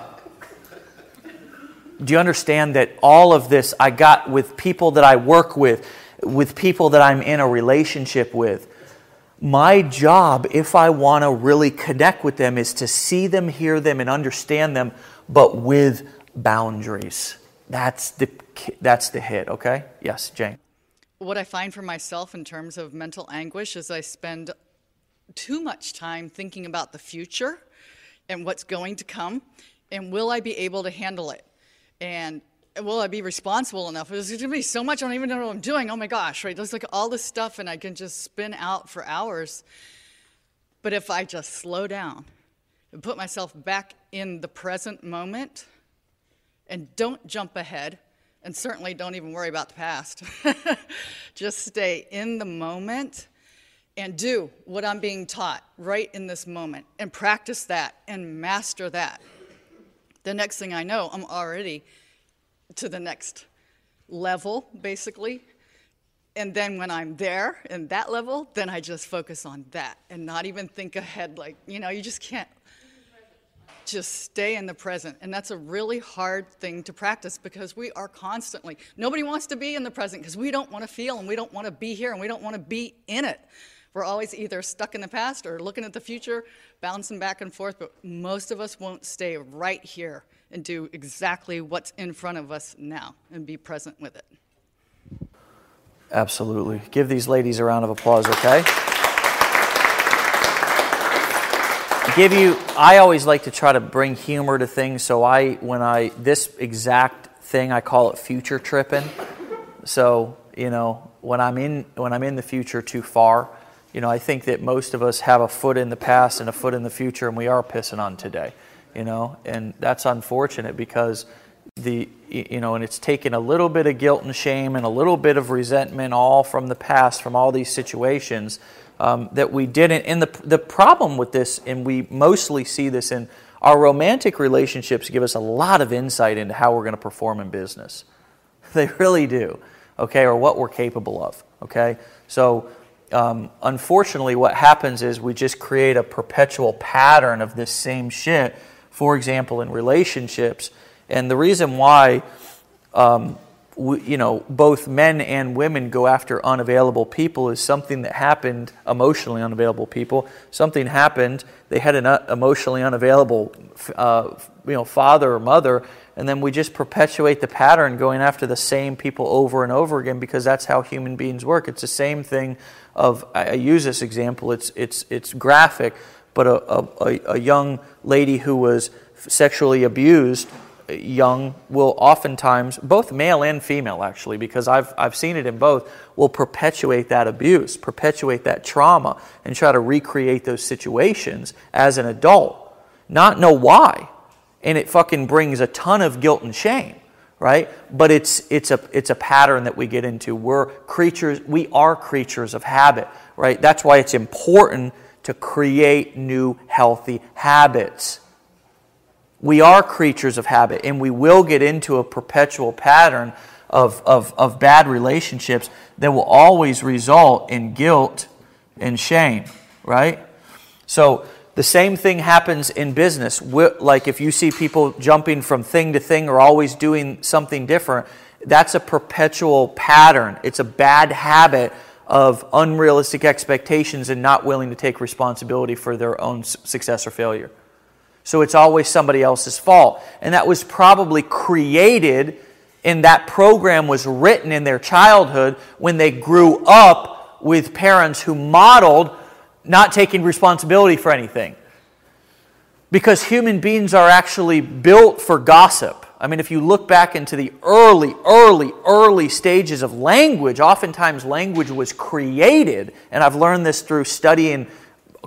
do you understand that all of this I got with people that I work with, with people that I'm in a relationship with? My job, if I want to really connect with them, is to see them, hear them, and understand them, but with boundaries. That's the, that's the hit, okay? Yes, Jane. What I find for myself in terms of mental anguish is I spend too much time thinking about the future and what's going to come, and will I be able to handle it? And will I be responsible enough? There's going to be so much I don't even know what I'm doing. Oh my gosh, right? There's like all this stuff, and I can just spin out for hours. But if I just slow down and put myself back in the present moment, and don't jump ahead, and certainly don't even worry about the past. Just stay in the moment and do what I'm being taught right in this moment and practice that and master that. The next thing I know, I'm already to the next level, basically. And then when I'm there in that level, then I just focus on that and not even think ahead. Like, you know, you just can't just stay in the present. And that's a really hard thing to practice because we are constantly, nobody wants to be in the present because we don't want to feel and we don't want to be here and we don't want to be in it. We're always either stuck in the past or looking at the future, bouncing back and forth, but most of us won't stay right here and do exactly what's in front of us now and be present with it. Absolutely. Give these ladies a round of applause, okay? Give you i always like to try to bring humor to things so i when i this exact thing i call it future tripping. So you know when i'm in when i'm in the future too far you know i think that most of us have a foot in the past and a foot in the future and we are pissing on today you know, and that's unfortunate because the you know, and it's taken a little bit of guilt and shame and a little bit of resentment, all from the past, from all these situations um, that we didn't. And the the problem with this, and we mostly see this in our romantic relationships, give us a lot of insight into how we're going to perform in business. They really do, okay, or what we're capable of, okay. So um, unfortunately, what happens is we just create a perpetual pattern of this same shit. For example, in relationships, and the reason why, um, you know, both men and women go after unavailable people is something that happened emotionally unavailable people. Something happened. They had an uh, emotionally unavailable, uh, you know, father or mother, and then we just perpetuate the pattern going after the same people over and over again because that's how human beings work. It's the same thing of I use this example. It's it's it's graphic, but a, a, a young lady who was sexually abused, young, will oftentimes both male and female actually, because I've I've seen it in both, will perpetuate that abuse, perpetuate that trauma, and try to recreate those situations as an adult, not know why, and it fucking brings a ton of guilt and shame right? But it's, it's, a, it's a pattern that we get into. We're creatures, we are creatures of habit, right? That's why it's important to create new healthy habits. We are creatures of habit, and we will get into a perpetual pattern of, of, of bad relationships that will always result in guilt and shame, right? So, the same thing happens in business. Like if you see people jumping from thing to thing or always doing something different, that's a perpetual pattern. It's a bad habit of unrealistic expectations and not willing to take responsibility for their own success or failure. So it's always somebody else's fault. And that was probably created and that program was written in their childhood when they grew up with parents who modeled not taking responsibility for anything. Because human beings are actually built for gossip. I mean, if you look back into the early, early, early stages of language, oftentimes language was created, and I've learned this through studying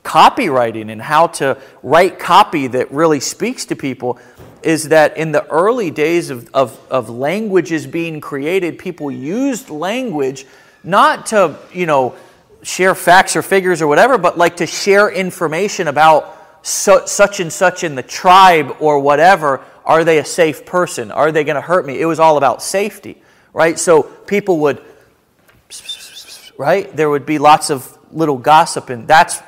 copywriting and how to write copy that really speaks to people is that in the early days of, of, of languages being created, people used language not to, you know, share facts or figures or whatever, but like to share information about so, such and such in the tribe or whatever. Are they a safe person? Are they going to hurt me? It was all about safety, right? So people would, right? There would be lots of little gossip, and that's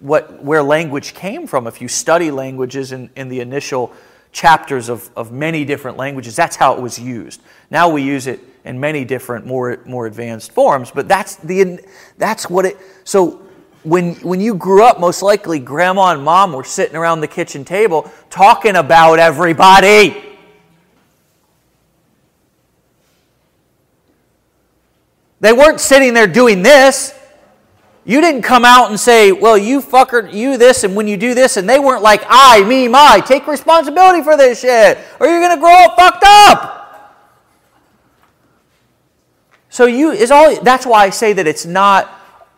what where language came from. If you study languages in, in the initial chapters of, of many different languages, that's how it was used. Now we use it in many different, more, more advanced forms, but that's, the, that's what it. So when, when you grew up, most likely grandma and mom were sitting around the kitchen table talking about everybody. They weren't sitting there doing this. You didn't come out and say, well, you fucker, you this, and when you do this, and they weren't like, I, me, my, take responsibility for this shit, or you're going to grow up fucked up. So you is all that's why I say that it's not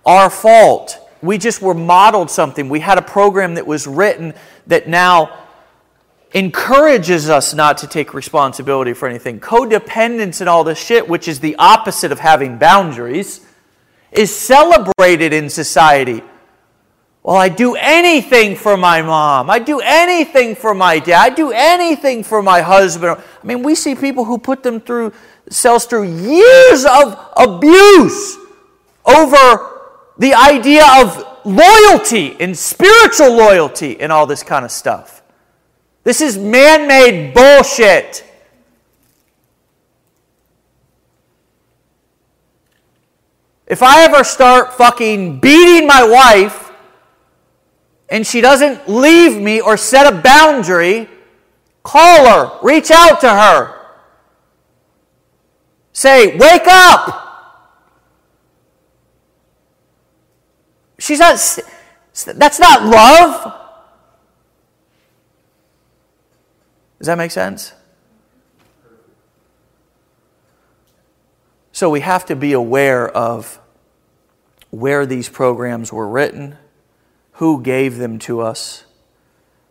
our fault. We just were modeled something. We had a program that was written that now encourages us not to take responsibility for anything. Codependence and all this shit, which is the opposite of having boundaries, is celebrated in society. Well, I do anything for my mom. I do anything for my dad. I do anything for my husband. I mean, we see people who put them through sells through years of abuse over the idea of loyalty and spiritual loyalty and all this kind of stuff. This is man made bullshit. If I ever start fucking beating my wife and she doesn't leave me or set a boundary, call her, reach out to her. Say, wake up! She's not, that's not love. Does that make sense? So we have to be aware of where these programs were written, who gave them to us,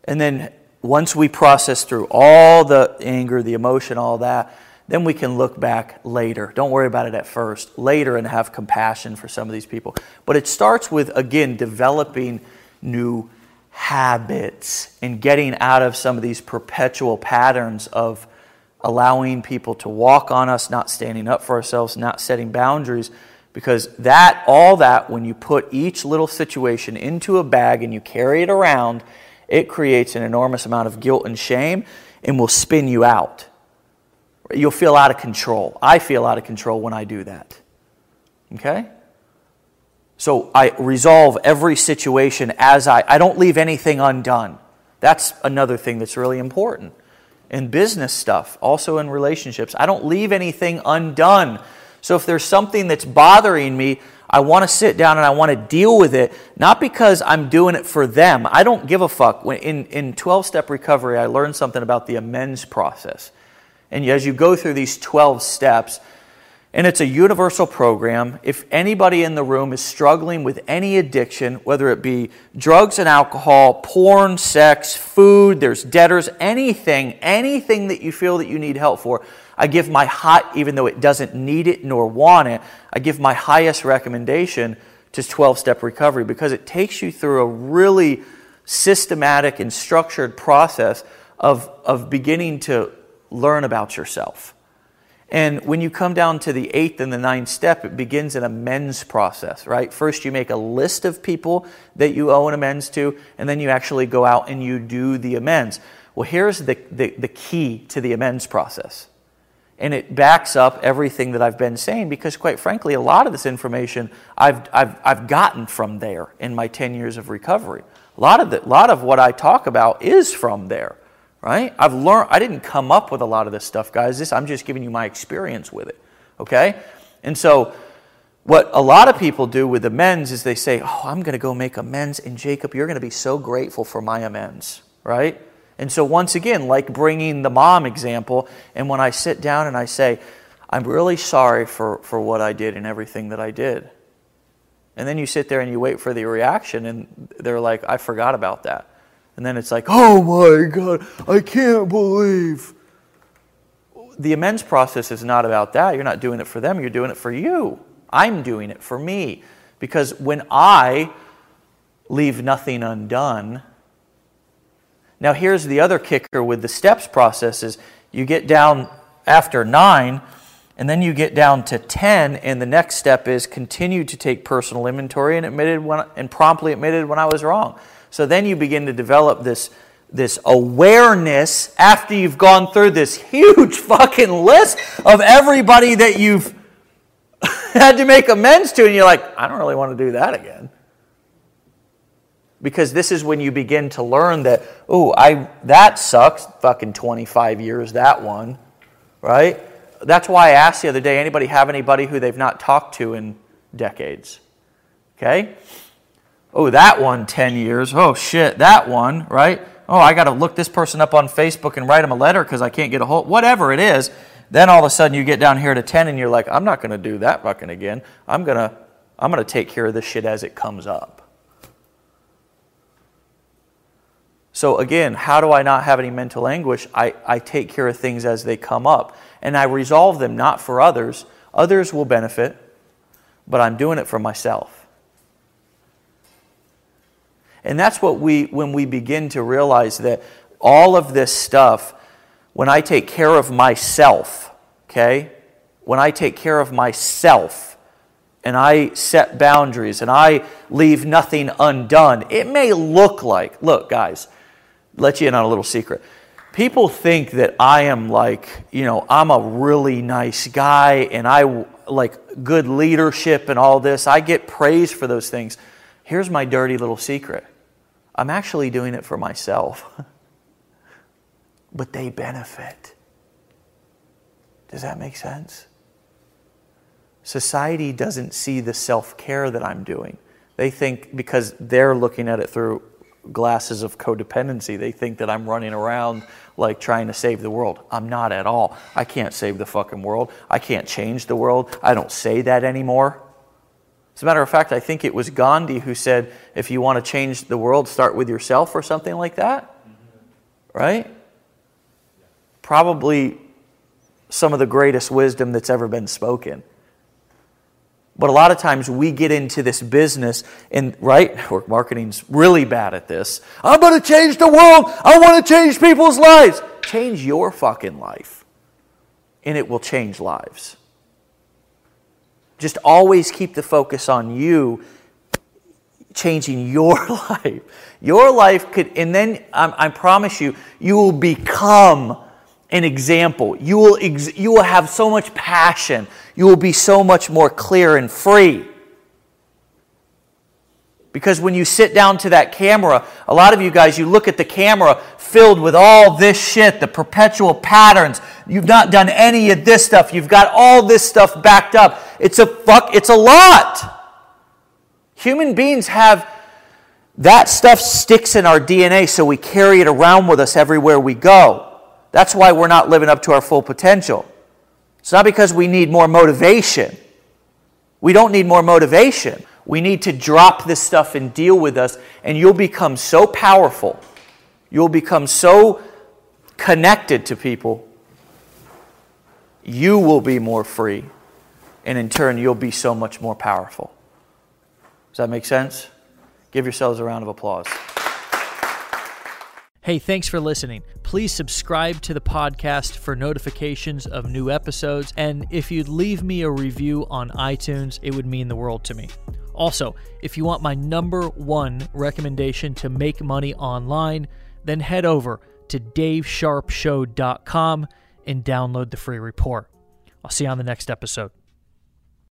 and then once we process through all the anger, the emotion, all that, then we can look back later. Don't worry about it at first. Later and have compassion for some of these people. But it starts with, again, developing new habits and getting out of some of these perpetual patterns of allowing people to walk on us, not standing up for ourselves, not setting boundaries. Because that, all that, when you put each little situation into a bag and you carry it around, it creates an enormous amount of guilt and shame and will spin you out. You'll feel out of control. I feel out of control when I do that. Okay? So I resolve every situation as I, I don't leave anything undone. That's another thing that's really important. In business stuff, also in relationships, I don't leave anything undone. So if there's something that's bothering me, I want to sit down and I want to deal with it, not because I'm doing it for them. I don't give a fuck. In, in 12 step recovery, I learned something about the amends process. And as you go through these 12 steps, and it's a universal program. If anybody in the room is struggling with any addiction, whether it be drugs and alcohol, porn, sex, food, there's debtors, anything, anything that you feel that you need help for, I give my hot, even though it doesn't need it nor want it, I give my highest recommendation to 12 step recovery because it takes you through a really systematic and structured process of, of beginning to learn about yourself. And when you come down to the eighth and the ninth step, it begins an amends process, right? First, you make a list of people that you owe an amends to, and then you actually go out and you do the amends. Well, here's the, the, the key to the amends process. And it backs up everything that I've been saying because, quite frankly, a lot of this information I've, I've, I've gotten from there in my 10 years of recovery. A lot of, the, lot of what I talk about is from there right? I've learned, I didn't come up with a lot of this stuff, guys. This, I'm just giving you my experience with it, okay? And so, what a lot of people do with amends is they say, Oh, I'm going to go make amends. And Jacob, you're going to be so grateful for my amends, right? And so, once again, like bringing the mom example, and when I sit down and I say, I'm really sorry for, for what I did and everything that I did. And then you sit there and you wait for the reaction, and they're like, I forgot about that. And then it's like, oh my God, I can't believe. The amends process is not about that. You're not doing it for them, you're doing it for you. I'm doing it for me. Because when I leave nothing undone, now here's the other kicker with the steps process is you get down after nine, and then you get down to 10, and the next step is continue to take personal inventory and admitted when, and promptly admitted when I was wrong. So then you begin to develop this, this awareness after you've gone through this huge fucking list of everybody that you've had to make amends to, and you're like, I don't really want to do that again. Because this is when you begin to learn that, oh, I that sucks, fucking 25 years, that one, right? That's why I asked the other day anybody have anybody who they've not talked to in decades? Okay? Oh, that one, 10 years. Oh, shit, that one, right? Oh, I got to look this person up on Facebook and write them a letter because I can't get a hold. Whatever it is. Then all of a sudden you get down here to 10 and you're like, I'm not going to do that fucking again. I'm going to I'm going to take care of this shit as it comes up. So, again, how do I not have any mental anguish? I, I take care of things as they come up. And I resolve them not for others. Others will benefit, but I'm doing it for myself. And that's what we, when we begin to realize that all of this stuff, when I take care of myself, okay, when I take care of myself and I set boundaries and I leave nothing undone, it may look like, look, guys, let you in on a little secret. People think that I am like, you know, I'm a really nice guy and I like good leadership and all this. I get praise for those things. Here's my dirty little secret I'm actually doing it for myself, but they benefit. Does that make sense? Society doesn't see the self care that I'm doing. They think, because they're looking at it through glasses of codependency, they think that I'm running around like trying to save the world. I'm not at all. I can't save the fucking world. I can't change the world. I don't say that anymore. As a matter of fact, I think it was Gandhi who said, if you want to change the world, start with yourself or something like that. right? Probably some of the greatest wisdom that's ever been spoken. But a lot of times we get into this business, and right, network marketing's really bad at this. I'm going to change the world. I want to change people's lives. Change your fucking life, and it will change lives. Just always keep the focus on you changing your life. Your life could, and then I, I promise you, you will become an example. You will, ex- you will have so much passion. You will be so much more clear and free. Because when you sit down to that camera, a lot of you guys, you look at the camera filled with all this shit, the perpetual patterns. You've not done any of this stuff. You've got all this stuff backed up. It's a fuck, it's a lot. Human beings have that stuff sticks in our DNA, so we carry it around with us everywhere we go. That's why we're not living up to our full potential. It's not because we need more motivation. We don't need more motivation. We need to drop this stuff and deal with us, and you'll become so powerful. You'll become so connected to people. You will be more free, and in turn, you'll be so much more powerful. Does that make sense? Give yourselves a round of applause. Hey, thanks for listening. Please subscribe to the podcast for notifications of new episodes. And if you'd leave me a review on iTunes, it would mean the world to me. Also, if you want my number one recommendation to make money online, then head over to davesharpeshow.com and download the free report. I'll see you on the next episode.